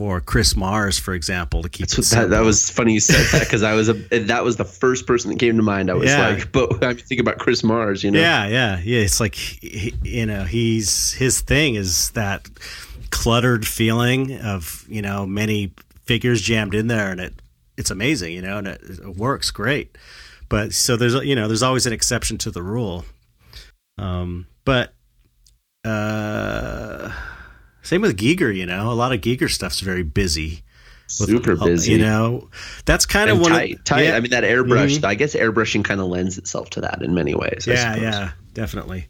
for Chris Mars, for example, to keep it that, that was funny you said that because I was a that was the first person that came to mind. I was Yeah. like, but I mean, think about Chris Mars, you know? Yeah, yeah, yeah. It's like he, you know, he's his thing is that cluttered feeling of you know many figures jammed in there, and it it's amazing, you know, and it, it works great. But so there's you know there's always an exception to the rule. Um, but uh, same with Giger, you know, a lot of Giger stuff's very busy. with- Super busy. You know, that's kind of and one tight, of tight. yeah. I mean, that airbrush. Mhm. I guess airbrushing kind of lends itself to that in many ways. Yeah, yeah, definitely.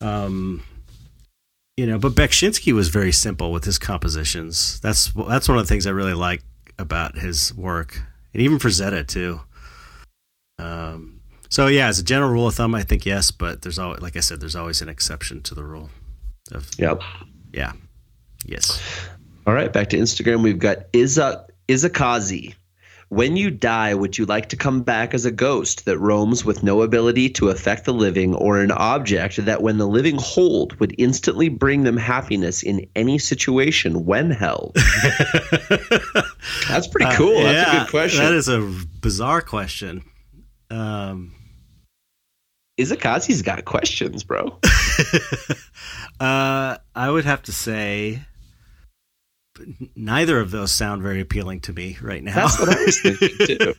Um, you know, but Beksinski was very simple with his compositions. That's that's one of the things I really like about his work, and even for Zeta too. Um, so yeah, as a general rule of thumb, I think yes, but there's always, like I said, there's always an exception to the rule. Of Yep. yeah, yes. All right, back to Instagram. We've got Iza Izakazi. When you die, would you like to come back as a ghost that roams with no ability to affect the living, or an object that, when the living hold, would instantly bring them happiness in any situation when held? That's pretty cool. That's a Uh, Yeah, good question. That is a bizarre question. Um, Izakazi's got questions, bro. uh, I would have to say neither of those sound very appealing to me right now. That's what I was thinking too.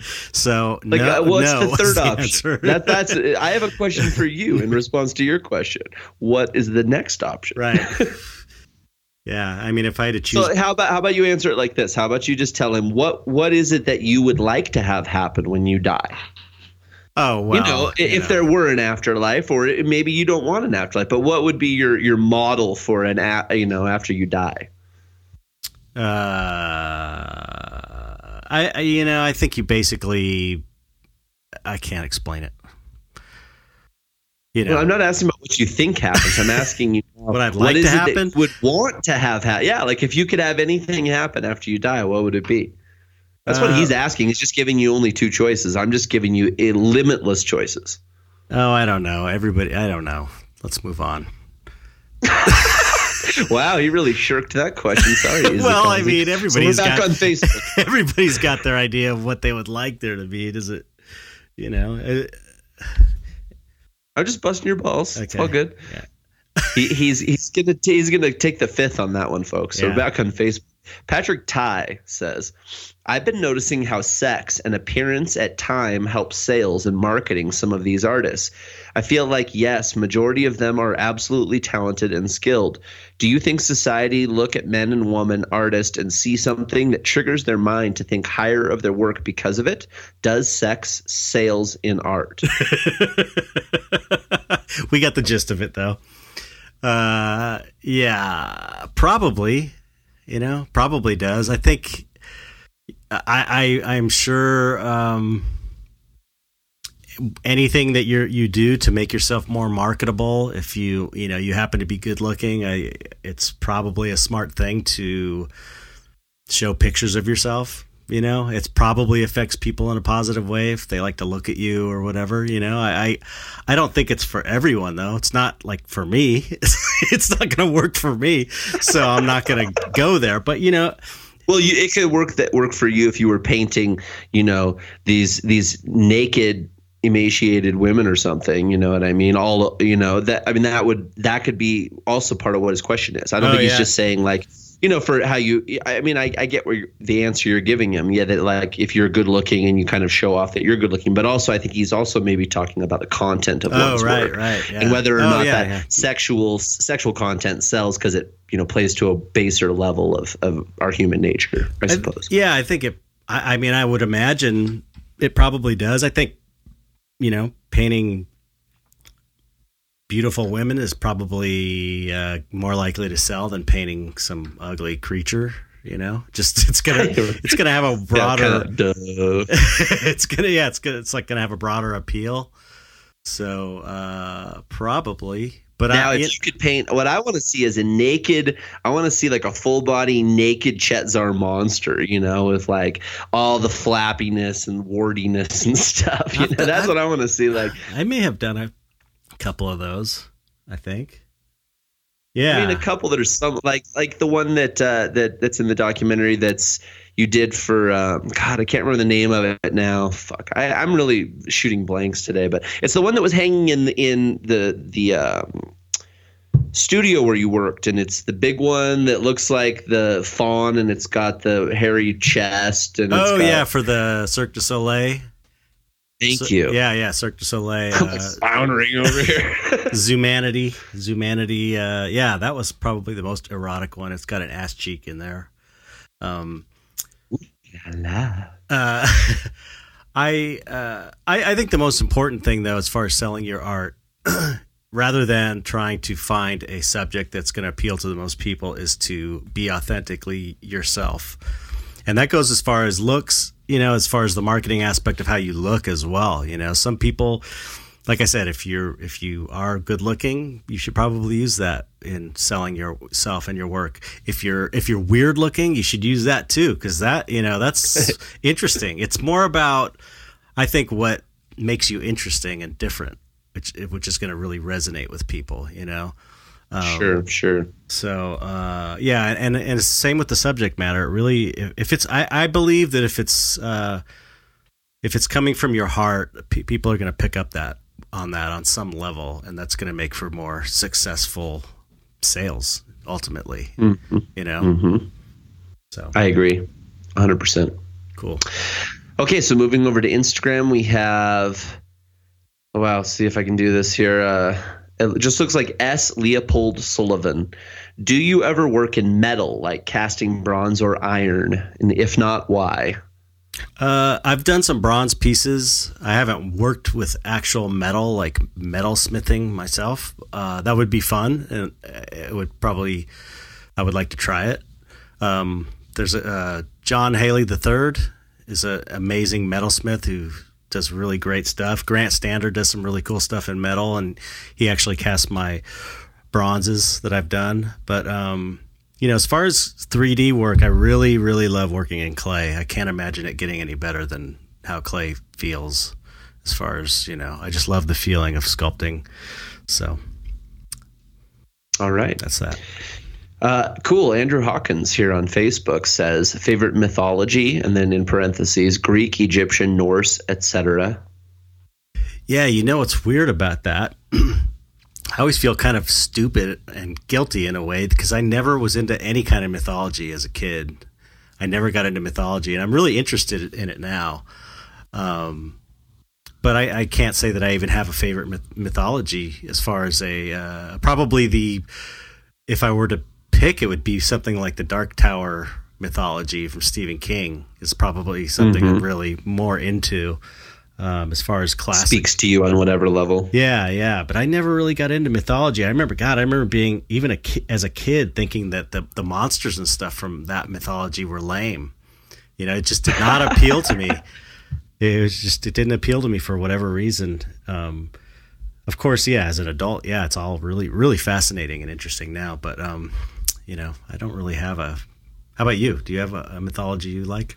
so Like, no, uh, what's no the third option? That, that's. I have a question for you in response to your question. What is the next option? right. Yeah, I mean, if I had to choose, So how about how about you answer it like this? How about you just tell him what what is it that you would like to have happen when you die? Oh well, you know, you if know. there were an afterlife, or maybe you don't want an afterlife, but what would be your your model for an a, you know after you die? Uh, I, I, you know, I think you basically, I can't explain it. You know, Well, I'm not asking about what you think happens. I'm asking you what I'd like to happen. you would want to have happen. Yeah, like if you could have anything happen after you die, what would it be? That's what he's asking. He's just giving you only two choices. I'm just giving you a limitless choices. Oh, I don't know. Everybody, I don't know. Let's move on. Wow, he really shirked that question. Sorry. well, I mean, So everybody's back got on Facebook. everybody's got their idea of what they would like there to be. Does it? You know, uh, I'm just busting your balls. It's all good. Yeah. he, he's he's gonna he's gonna take the fifth on that one, folks. So Yeah. back on Facebook. Patrick Ty says, "I've been noticing how sex and appearance at time helps sales and marketing some of these artists. I feel like yes, majority of them are absolutely talented and skilled. Do you think society look at men and women artists and see something that triggers their mind to think higher of their work because of it? Does sex sales in art?" we got the gist of it though. Uh, yeah, probably. You know, probably does. I think. I I I'm sure. Um, anything that you you do to make yourself more marketable, if you you know you happen to be good looking, I it's probably a smart thing to show pictures of yourself you know? It probably affects people in a positive way if they like to look at you or whatever you know? I i, I don't think it's for everyone though. It's not like for me. It's not going to work for me so i'm not going to go there. But you know Well, you, it could work that work for you if you were painting, you know, these these naked emaciated women or something you know what i mean all you know that i mean that would that could be also part of what his question is i don't Oh, think he's yeah. just saying like you know for how you i mean i, I get where you're, the answer you're giving him yeah that like if you're good looking and you kind of show off that you're good looking but also i think he's also maybe talking about the content of oh one's right work right yeah. and whether or Oh, not yeah, that yeah. sexual sexual content sells because it you know plays to a baser level of, of our human nature i I- suppose yeah, I think it. I, I mean, I would imagine it probably does. I think, you know, painting beautiful women is probably uh, more likely to sell than painting some ugly creature. You know, just it's gonna it's gonna have a broader. kinda, it's gonna yeah, it's gonna it's like gonna have a broader appeal. So uh probably, but now, I if you could paint, what I want to see is a naked. I want to see like a full body naked Chet Zar monster, you know, with like all the flappiness and wardiness and stuff. You know, that's what I want to see. Like, I may have done a couple of those. I think. Yeah. I mean, a couple that are some like like the one that uh, that that's in the documentary that's you did for um, God, I can't remember the name of it now. Fuck, I, I'm really shooting blanks today, but it's the one that was hanging in the, in the the um, studio where you worked, and it's the big one that looks like the fawn, and it's got the hairy chest, and oh got, yeah, for the Cirque du Soleil. Thank So- you. Yeah, yeah, Cirque du Soleil. I'm Uh, floundering over here. Zumanity, Zumanity. Uh, yeah, that was probably the most erotic one. It's got an ass cheek in there. Um, uh, I, uh, I I think the most important thing though, as far as selling your art, rather than trying to find a subject that's going to appeal to the most people, is to be authentically yourself, and that goes as far as looks. You know, as far as the marketing aspect of how you look as well. You know, some people like I said, if you're if you are good looking, you should probably use that in selling yourself and your work. If you're if you're weird looking, you should use that too, because that you know that's interesting. It's more about I think what makes you interesting and different, which which is going to really resonate with people. You know. Um, sure, sure. So uh, yeah, and and it's same with the subject matter. It really, if, if it's, I, I believe that if it's uh, if it's coming from your heart, pe people are going to pick up that on that on some level, and that's going to make for more successful sales ultimately. Mhm. You know, Mhm. so I agree, 100. percent cool. Okay, so moving over to Instagram, we have. Oh, wow, see if I can do this here. Uh, it just looks like S. Leopold Sullivan. Do you ever work in metal, like casting bronze or iron? And if not, why? Uh, I've done some bronze pieces. I haven't worked with actual metal, like metal smithing myself. Uh, that would be fun, and it would probably. I would like to try it. Um, there's a uh, John Haley III is an amazing metalsmith who does really great stuff. Grant Standard does some really cool stuff in metal, and he actually cast my bronzes that I've done. But um, you know, as far as 3D work, I really, really love working in clay. I can't imagine it getting any better than how clay feels. As far as you know, I just love the feeling of sculpting. So All right. that's that. Uh, cool. Andrew Hawkins here on Facebook says favorite mythology, and then in parentheses Greek, Egyptian, Norse, etc. Yeah, you know what's weird about that? I always feel kind of stupid and guilty in a way because I never was into any kind of mythology as a kid. I never got into mythology, and I'm really interested in it now. Um, but I, I, can't say that I even have a favorite myth- mythology as far as a uh, probably the if I were to pick, it would be something like the Dark Tower mythology from Stephen King is probably something mm-hmm. I'm really more into um, as far as classic. Speaks to you on whatever level. Yeah, yeah. But I never really got into mythology. I remember, God, I remember being even a ki- as a kid thinking that the the monsters and stuff from that mythology were lame. You know, it just did not appeal to me. It was just it didn't appeal to me for whatever reason. Um, of course, yeah, as an adult, yeah, it's all really really fascinating and interesting now. But um, you know, I don't really have a. How about you? Do you have a, a mythology you like?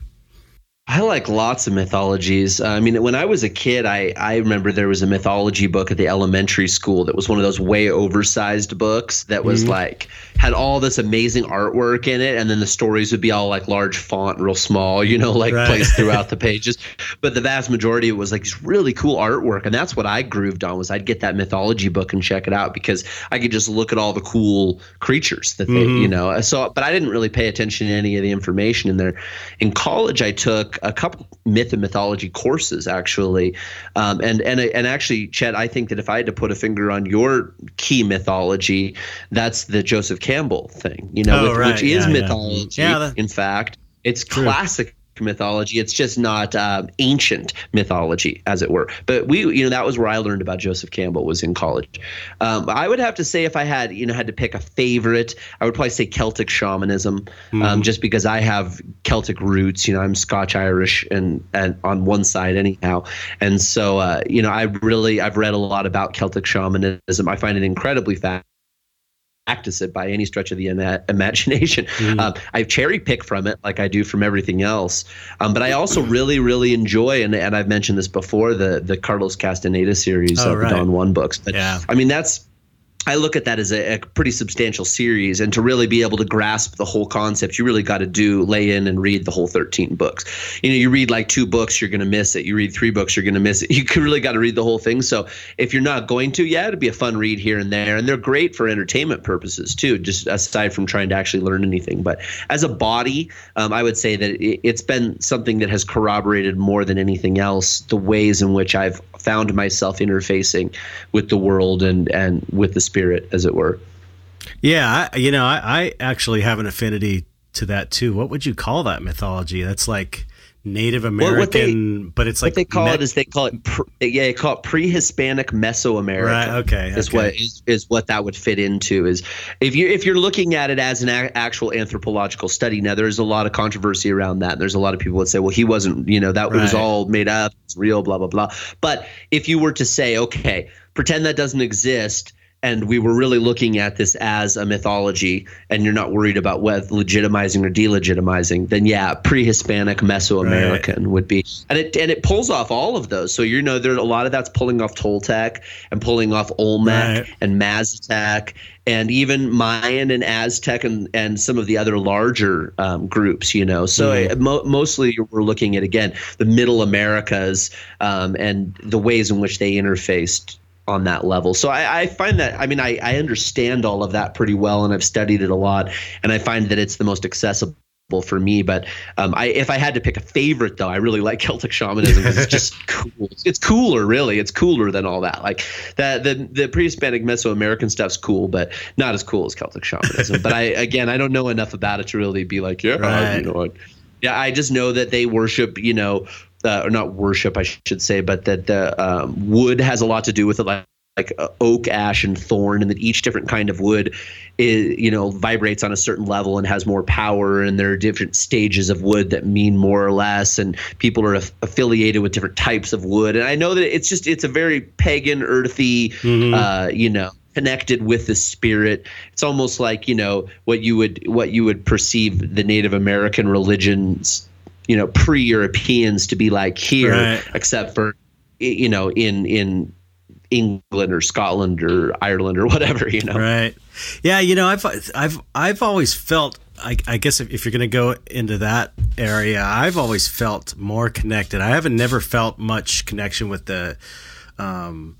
I like lots of mythologies. Uh, I mean, when I was a kid, I, I remember there was a mythology book at the elementary school that was one of those way oversized books that was mm-hmm. like had all this amazing artwork in it, and then the stories would be all like large font, real small, you know, like right. placed throughout the pages. But the vast majority it was like this really cool artwork, and that's what I grooved on. Was I'd get that mythology book and check it out because I could just look at all the cool creatures that they, mm-hmm. you know. So, but I didn't really pay attention to any of the information in there. In college, I took a couple myth and mythology courses actually, um, and and and actually, Chet, I think that if I had to put a finger on your key mythology, that's the Joseph Campbell thing. You know, oh, with, right. which is yeah, mythology. Yeah. That, in fact, it's true. classic mythology. It's just not um, ancient mythology, as it were. But we, you know, that was where I learned about Joseph Campbell was in college. Um, I would have to say if I had, you know, had to pick a favorite, I would probably say Celtic shamanism, mm. um, just because I have Celtic roots. You know, I'm Scotch Irish and and on one side anyhow, and so uh, you know, I really I've read a lot about Celtic shamanism. I find it incredibly fascinating practice it by any stretch of the ima- imagination. Mm. Um, I cherry pick from it like I do from everything else. Um, but I also really, really enjoy, and, and I've mentioned this before, the the Carlos Castaneda series oh, of right. the Don Juan books. But yeah. I mean, that's I look at that as a, a, pretty substantial series, and to really be able to grasp the whole concept, you really got to do lay in and read the whole thirteen books. You know, you read like two books, you're going to miss it. You read three books, you're going to miss it. You really got to read the whole thing. So if you're not going to, yeah, it'd be a fun read here and there, and they're great for entertainment purposes too. Just aside from trying to actually learn anything, but as a body, um, I would say that it, it's been something that has corroborated more than anything else the ways in which I've found myself interfacing with the world and and with the spirit, as it were. Yeah, I, you know, I, I actually have an affinity to that too. What would you call that mythology? That's like Native American, well, they, but it's like what they call it is they call it pre, yeah, they call it pre-Hispanic Mesoamerica. Right. Okay. Is okay. what is, is what that would fit into is if you if you're looking at it as an a- actual anthropological study. Now there's a lot of controversy around that. There's a lot of people that say, well, he wasn't, you know, that right. was all made up, it's real, blah blah blah. But if you were to say, okay, pretend that doesn't exist and we were really looking at this as a mythology and you're not worried about whether legitimizing or delegitimizing then yeah pre-hispanic mesoamerican right. would be and it and it pulls off all of those so you know there's a lot of that's pulling off toltec and pulling off olmec right. and mazatec and even Mayan and Aztec and, and some of the other larger um, groups, you know. So mm-hmm. mo- mostly we're looking at, again, the middle Americas um, and the ways in which they interfaced on that level. So I, I find that I mean I, I understand all of that pretty well and I've studied it a lot and I find that it's the most accessible for me. But um, I, if I had to pick a favorite, though, I really like Celtic shamanism because it's just cool. It's cooler, really. It's cooler than all that. Like that, the the pre-Hispanic Mesoamerican stuff's cool, but not as cool as Celtic shamanism. but I, again, I don't know enough about it to really be like, yeah, right. you know what. Yeah, I just know that they worship, you know, uh, or not worship, I should say, but that the um, wood has a lot to do with it, like like uh, oak, ash, and thorn, and that each different kind of wood, is, you know, vibrates on a certain level and has more power. And there are different stages of wood that mean more or less, and people are affiliated with different types of wood. And I know that it's just it's a very pagan, earthy, mm-hmm. uh, you know, connected with the spirit. It's almost like you know what you would what you would perceive the Native American religions you know pre-Europeans to be like here, right. except for you know in in England or Scotland or Ireland or whatever, you know. Right. Yeah, you know, I've I've I've always felt I, I guess if, if you're going to go into that area, I've always felt more connected. I haven't never felt much connection with the um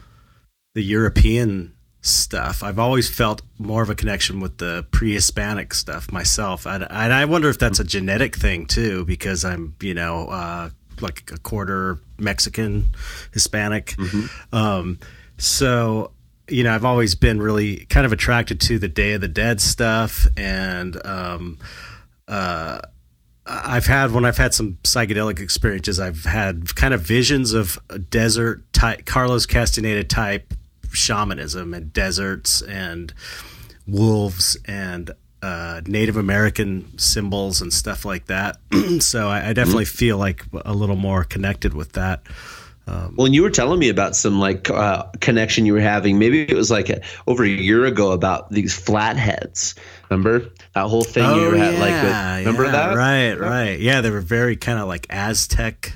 the European stuff. I've always felt more of a connection with the pre-Hispanic stuff myself, and, and I wonder if that's a genetic thing too, because I'm, you know, uh, like a quarter Mexican, Hispanic. Um, so, you know, I've always been really kind of attracted to the Day of the Dead stuff, and um, uh, I've had when I've had some psychedelic experiences, I've had kind of visions of a desert type, Carlos Castaneda type shamanism and deserts and wolves and uh, Native American symbols and stuff like that. so I, I definitely feel like a little more connected with that. Well, and you were telling me about some like uh, connection you were having. Maybe it was like a, over a year ago about these flatheads. Remember that whole thing you were had like with, remember Oh, yeah, that? Right, right. Yeah, they were very kind of like Aztec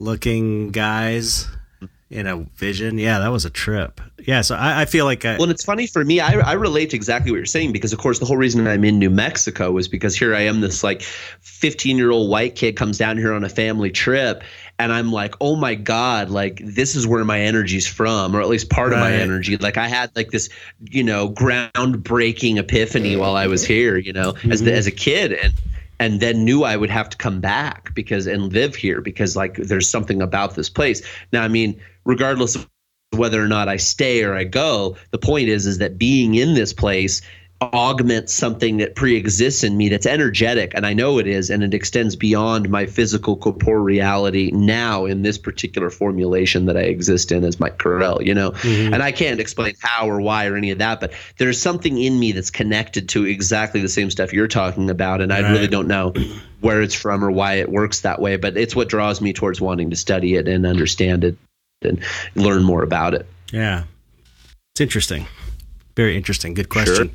looking guys in a vision. Yeah, that was a trip. Yeah, so I, I feel like I, Well, and it's funny for me. I, I relate to exactly what you're saying because, of course, the whole reason I'm in New Mexico was because here I am, this like 15 year old white kid comes down here on a family trip, and I'm like, oh my god, like this is where my energy's from, or at least part of my energy. Like I had like this, you know, groundbreaking epiphany while I was here, you know, as the, mm-hmm. as a kid, and and then knew I would have to come back because and live here because like there's something about this place. Now, I mean, regardless of whether or not I stay or I go. The point is, is that being in this place augments something that pre-exists in me that's energetic and I know it is and it extends beyond my physical corporeality now in this particular formulation that I exist in as Mike Correll, you know. Mm-hmm. And I can't explain how or why or any of that, but there's something in me that's connected to exactly the same stuff you're talking about and I really don't know where it's from or why it works that way, but it's what draws me towards wanting to study it and understand it and learn more about it. yeah, it's interesting. Very interesting. Good question.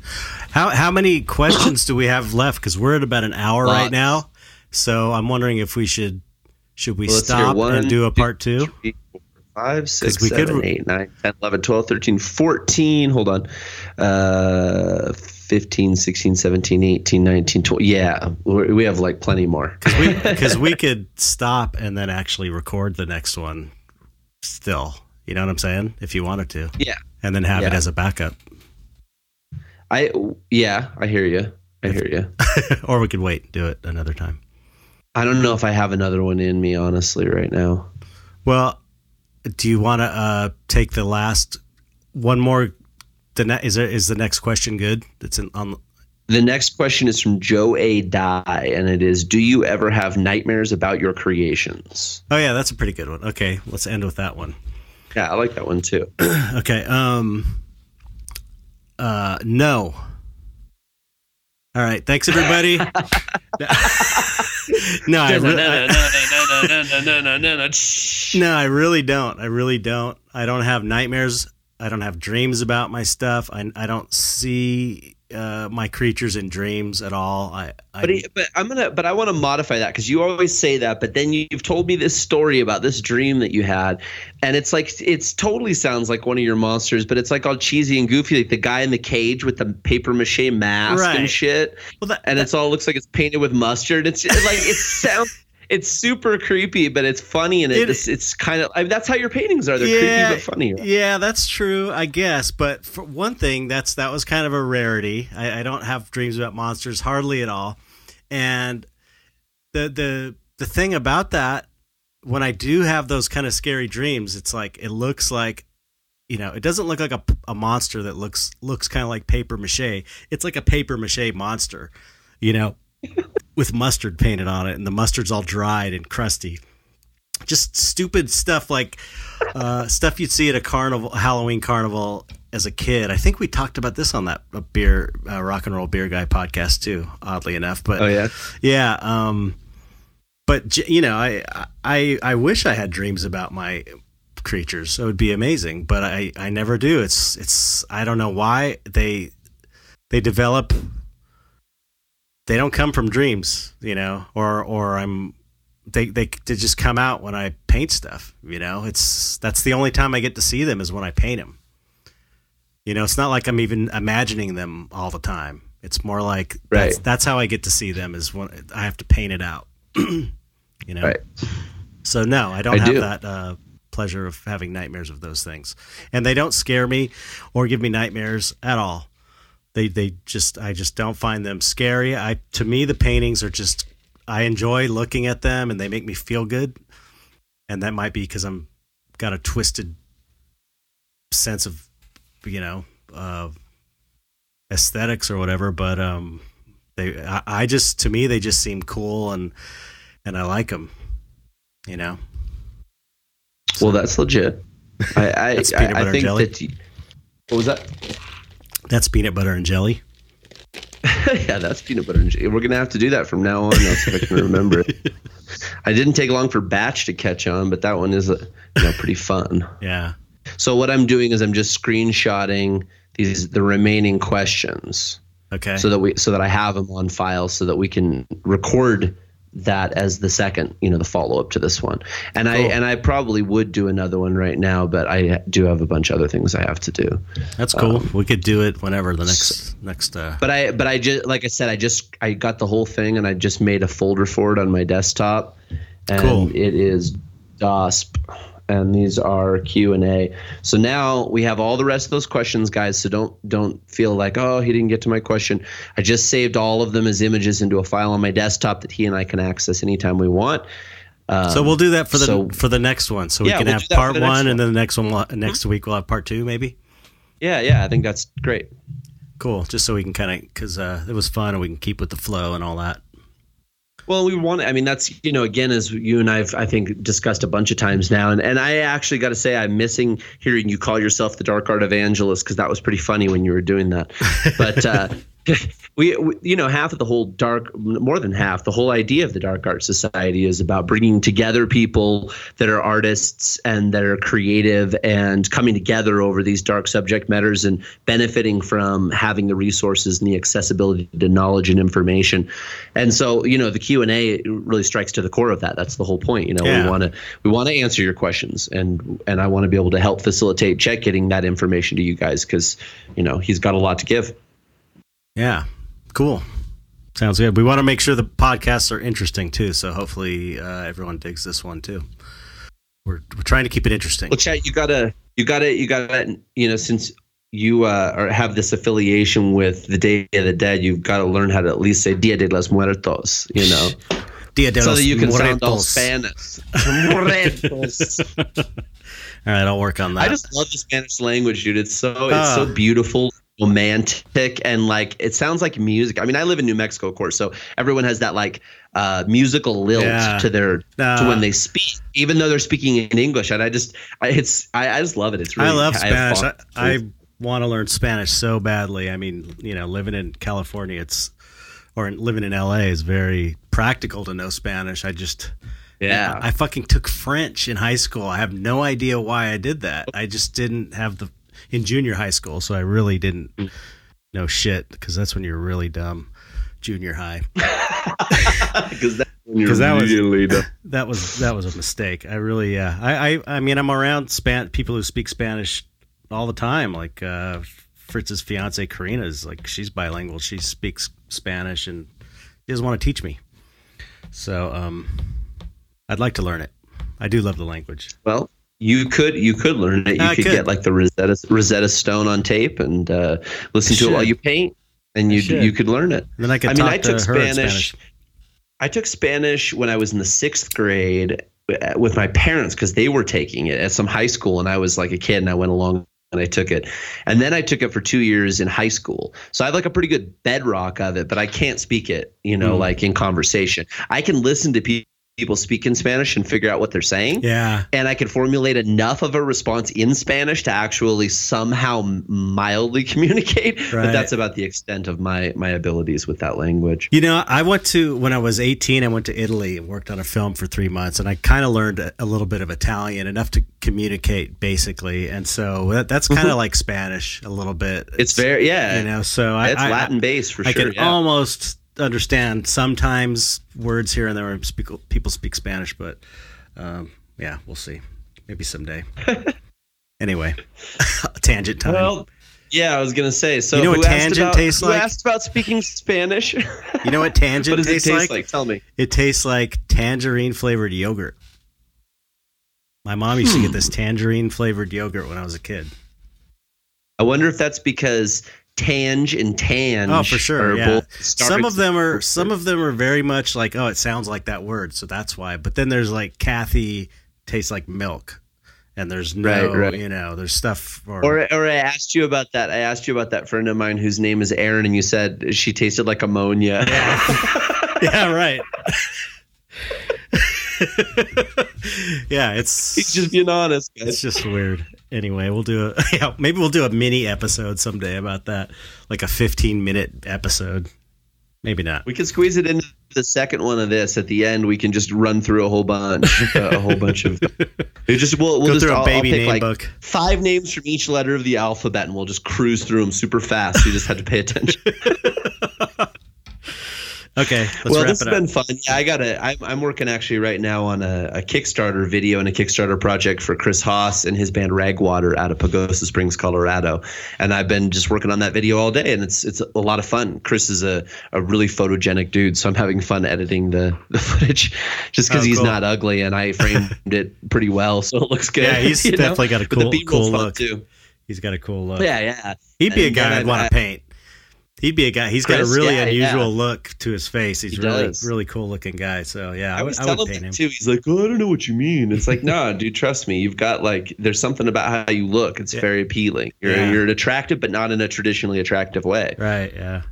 How how many questions do we have left? Because we're at about an hour right now. So I'm wondering if we should should we Well, stop one, and do a part two? three, four, five, six, we could- seven, eight, nine, 10, 11, 12, 13, 14. Hold on. Uh, 15, 16, 17, 18, 19, 20. Yeah, we we have like plenty more. Because we could stop and then actually record the next one still. You know what I'm saying? If you wanted to. Yeah. And then have it as a backup. I yeah, I hear you. I hear you. or we could wait and do it another time. I don't know if I have another one in me, honestly, right now. Well, do you want to uh, take the last one more? The ne- is there, is the next question good? That's in, on. The next question is from Joe A. Die, and it is Do you ever have nightmares about your creations? Oh yeah, that's a pretty good one. Okay, let's end with that one. Yeah, I like that one too. Okay. Um. Uh. No. All right. Thanks, everybody. no, I re- I- no, I really don't. I really don't. I don't have nightmares. I don't have dreams about my stuff. I, I don't see uh, my creatures in dreams at all. I, I But, he, but I'm gonna, but I want to modify that because you always say that. But then you've told me this story about this dream that you had, and it's like it's totally sounds like one of your monsters, but it's like all cheesy and goofy, like the guy in the cage with the paper mache mask Right. and shit, well, that, and it's all looks like it's painted with mustard. It's like it sounds. It's super creepy, but it's funny and It- it's it's kind of I mean, that's how your paintings are. They're Yeah, creepy but funny. Yeah, that's true, I guess. But for one thing, that's that was kind of a rarity. I, I don't have dreams about monsters hardly at all. And the the the thing about that, when I do have those kind of scary dreams, it's like it looks like you know, it doesn't look like a, a monster that looks looks kind of like paper mache. It's like a paper mache monster, you know, with mustard painted on it, and the mustard's all dried and crusty. Just stupid stuff like uh, stuff you'd see at a carnival, Halloween carnival as a kid. I think we talked about this on that uh, beer, uh, rock and roll beer guy podcast too. Oddly enough, but Oh yeah, yeah. Um, but you know, I, I I wish I had dreams about my creatures. It would be amazing, but I I never do. It's it's I don't know why they they develop. They don't come from dreams, you know, or or I'm they they they just come out when I paint stuff. You know, it's that's the only time I get to see them is when I paint them. You know, it's not like I'm even imagining them all the time. It's more like that's, that's how I get to see them is when I have to paint it out. you know, right. so no, I don't I have do. that uh, pleasure of having nightmares of those things, and they don't scare me or give me nightmares at all. They they just I just don't find them scary. I to me the paintings are just I enjoy looking at them and they make me feel good, and that might be because I'm got a twisted sense of you know uh, aesthetics or whatever. But um, they I, I just to me they just seem cool and and I like them. You know. Well, that's legit. I I, I, I think jelly? that. What was that? That's peanut butter and jelly. yeah, that's peanut butter and jelly. We're gonna have to do that from now on. That's if I can remember it. I didn't take long for batch to catch on, but that one is uh, you know pretty fun. Yeah. So what I'm doing is I'm just screenshotting these the remaining questions Okay. so that we so that I have them on file so that we can record that as the second you know the follow up to this one. And I and I probably would do another one right now, but I do have a bunch of other things I have to do. That's cool. we could do it whenever the next next. Uh, But I but I just like I said I just I got the whole thing and I just made a folder for it on my desktop, and Cool. it is DOSP, and these are Q and A. So now we have all the rest of those questions, guys. So don't don't feel like oh he didn't get to my question. I just saved all of them as images into a file on my desktop that he and I can access anytime we want. Um, so we'll do that for the so- for the next one. So we Yeah, can we'll have do that for part one, one. and then the next one we'll, next week we'll have part two, maybe. yeah yeah I think that's great. Cool. Just so we can kind of because uh, it was fun and we can keep with the flow and all that. Well, we want. I mean, that's you know, again, as you and I've I think discussed a bunch of times now, and and I actually got to say, I'm missing hearing you call yourself the Dark Art Evangelist because that was pretty funny when you were doing that. But uh, we, we, you know, half of the whole dark, more than half, the whole idea of the Dark Art Society is about bringing together people that are artists and that are creative and coming together over these dark subject matters and benefiting from having the resources and the accessibility to knowledge and information. And so, you know, the Q and A really strikes to the core of that. That's the whole point. You know, Yeah. we want to we want to answer your questions, and and I want to be able to help facilitate Chet getting that information to you guys because, you know, he's got a lot to give. Yeah. Cool. Sounds good. We want to make sure the podcasts are interesting too. So hopefully uh, everyone digs this one too. We're we're trying to keep it interesting. Well, Chet, you gotta, you gotta, you gotta, you know, since you uh, are, have this affiliation with the Day of the Dead, you've got to learn how to at least say Dia de los Muertos, you know, Dia de los Muertos. so los that you can sound all Spanish. Muertos. All right, I'll work on that. I just love the Spanish language, dude. It's so it's so Ah. beautiful, romantic, and like it sounds like music. I mean, I live in New Mexico, of course, so everyone has that like uh, musical lilt Yeah. to their to when they speak, even though they're speaking in English. And I just, I, it's, I, I just love it. It's really. I love Spanish. I. I want to learn Spanish so badly. I mean, you know, living in California, it's or living in LA is very practical to know Spanish. I just yeah. I fucking took French in high school. I have no idea why I did that. I just didn't have the in junior high school, so I really didn't know shit because that's when you're really dumb. Junior high. Because that, when you're 'Cause that was- dumb. That was that was a mistake. I really yeah. I I, I mean I'm around span people who speak Spanish all the time. Like uh, Fritz's fiance Karina is like she's bilingual. She speaks Spanish and she doesn't want to teach me. So um, I'd like to learn it. I do love the language. Well, you could you could learn it. You I could, could. get like the Rosetta Rosetta Stone on tape and uh, listen to it while you paint, and you you could learn it. And then I could I mean, I to took Spanish. Spanish. I took Spanish when I was in the sixth grade uh, with my parents because they were taking it at some high school, and I was like a kid, and I went along and I took it, and then I took it for two years in high school. So I have like a pretty good bedrock of it, but I can't speak it, you know, Mm. like in conversation. I can listen to pe- people speak in Spanish and figure out what they're saying Yeah. and I can formulate enough of a response in Spanish to actually somehow mildly communicate. Right. But that's about the extent of my my abilities with that language. You know, I went to when I was 18. I went to Italy and worked on a film for three months, and I kind of learned a, a little bit of Italian, enough to communicate basically. And so that, that's kind of mm-hmm. like Spanish a little bit. It's very yeah. you know. So I, it's I, Latin based for I sure. I can yeah. almost understand sometimes words here and there speak, people speak Spanish, but um, yeah, we'll see. Maybe someday. anyway, tangent time. well, yeah, I was gonna say. So You know what tangent about, tastes like? asked about speaking Spanish? you know what what tangent it tastes taste like? like? Tell me. It tastes like tangerine flavored yogurt. My mom used to get this tangerine flavored yogurt when I was a kid. I wonder if that's because Tange and Tange. Oh, for sure. Yeah. both Some of them are some of them are very much like, oh, it sounds like that word, so that's why. But then there's like Kathy tastes like milk. And there's no, Right, right. you know, there's stuff or, Or, or I asked you about that. I asked you about that friend of mine whose name is Aaron, and you said she tasted like ammonia. yeah, right. yeah, it's He's just being honest, it's just weird. Anyway, we'll do a yeah, maybe we'll do a mini episode someday about that, like a 15 minute episode. Maybe not. We can squeeze it into the second one of this. At the end, we can just run through a whole bunch, uh, a whole bunch of. We just we'll, we'll Go just through a I'll- I'll baby name like, book. Five names from each letter of the alphabet, and we'll just cruise through them super fast. You just have to pay attention. Okay, let's well, this has been fun. Yeah, I got to I'm, I'm working actually right now on a, a Kickstarter video and a Kickstarter project for Chris Haas and his band Ragwater out of Pagosa Springs, Colorado. And I've been just working on that video all day, and it's it's a lot of fun. Chris is a, a really photogenic dude, so I'm having fun editing the, the footage, just because Oh, he's cool. not ugly, and I framed it pretty well, so it looks good. Yeah, he's you know? definitely got a cool cool look. too. He's got a cool look. Yeah, yeah. He'd be a And then guy I'd want to paint. He'd be a guy. He's got a really yeah, unusual yeah. look to his face. He's He really does. really cool looking guy. So yeah, I, I would, was I would telling paint him too. He's like, "Oh, I don't know what you mean." It's like, no, dude, trust me. You've got like, there's something about how you look. It's Yeah. very appealing. You're you're attractive, but not in a traditionally attractive way. Right. Yeah.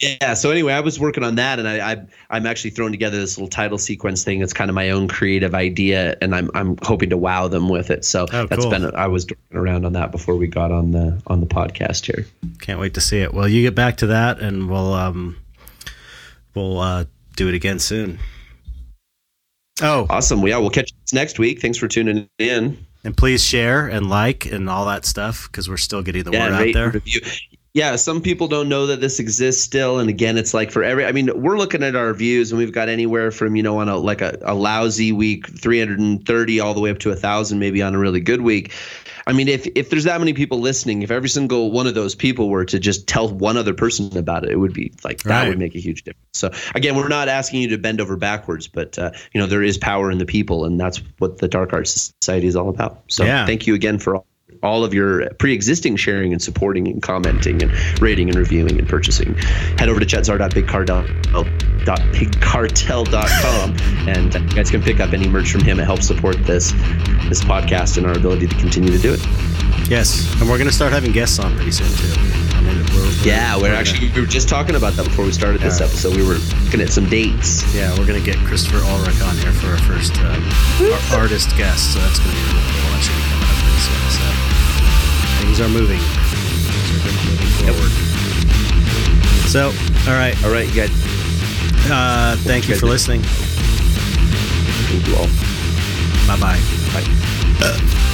Yeah. So anyway, I was working on that, and I, I I'm actually throwing together this little title sequence thing. It's kind of my own creative idea, and I'm I'm hoping to wow them with it. So Oh, that's cool. been I was around on that before we got on the on the podcast here. Can't wait to see it. Well, you get back to that, and we'll um, we'll uh, do it again soon. Oh, Awesome. Well, yeah, we'll catch you next week. Thanks for tuning in. and please share and like and all that stuff because we're still getting the yeah, word out there. review. Yeah, some people don't know that this exists still, and again, it's like for every. I mean, we're looking at our views, and we've got anywhere from you know on a like a, a lousy week, three hundred and thirty, all the way up to a thousand, maybe on a really good week. I mean, if if there's that many people listening, if every single one of those people were to just tell one other person about it, it would be like that Right. would make a huge difference. So again, we're not asking you to bend over backwards, but uh, you know there is power in the people, and that's what the Dark Arts Society is all about. So Yeah. thank you again for all all of your pre-existing sharing and supporting and commenting and rating and reviewing and purchasing. Head over to chetzar.bigcartel.com and you guys can pick up any merch from him. It helps support this this podcast and our ability to continue to do it. Yes, and we're gonna start having guests on pretty soon too. I mean, we're, we're- Yeah, we're actually we were just talking about that before we started this Yeah. episode. We were looking at some dates. Yeah, we're gonna get Christopher Ulrich on here for our first um, ar- artist guest, so that's gonna be really cool. That should be coming up pretty soon. So things are moving. Things are moving forward. So, all right. All right, you guys. Uh, thank you for listening. Thank you all. Bye bye. Bye.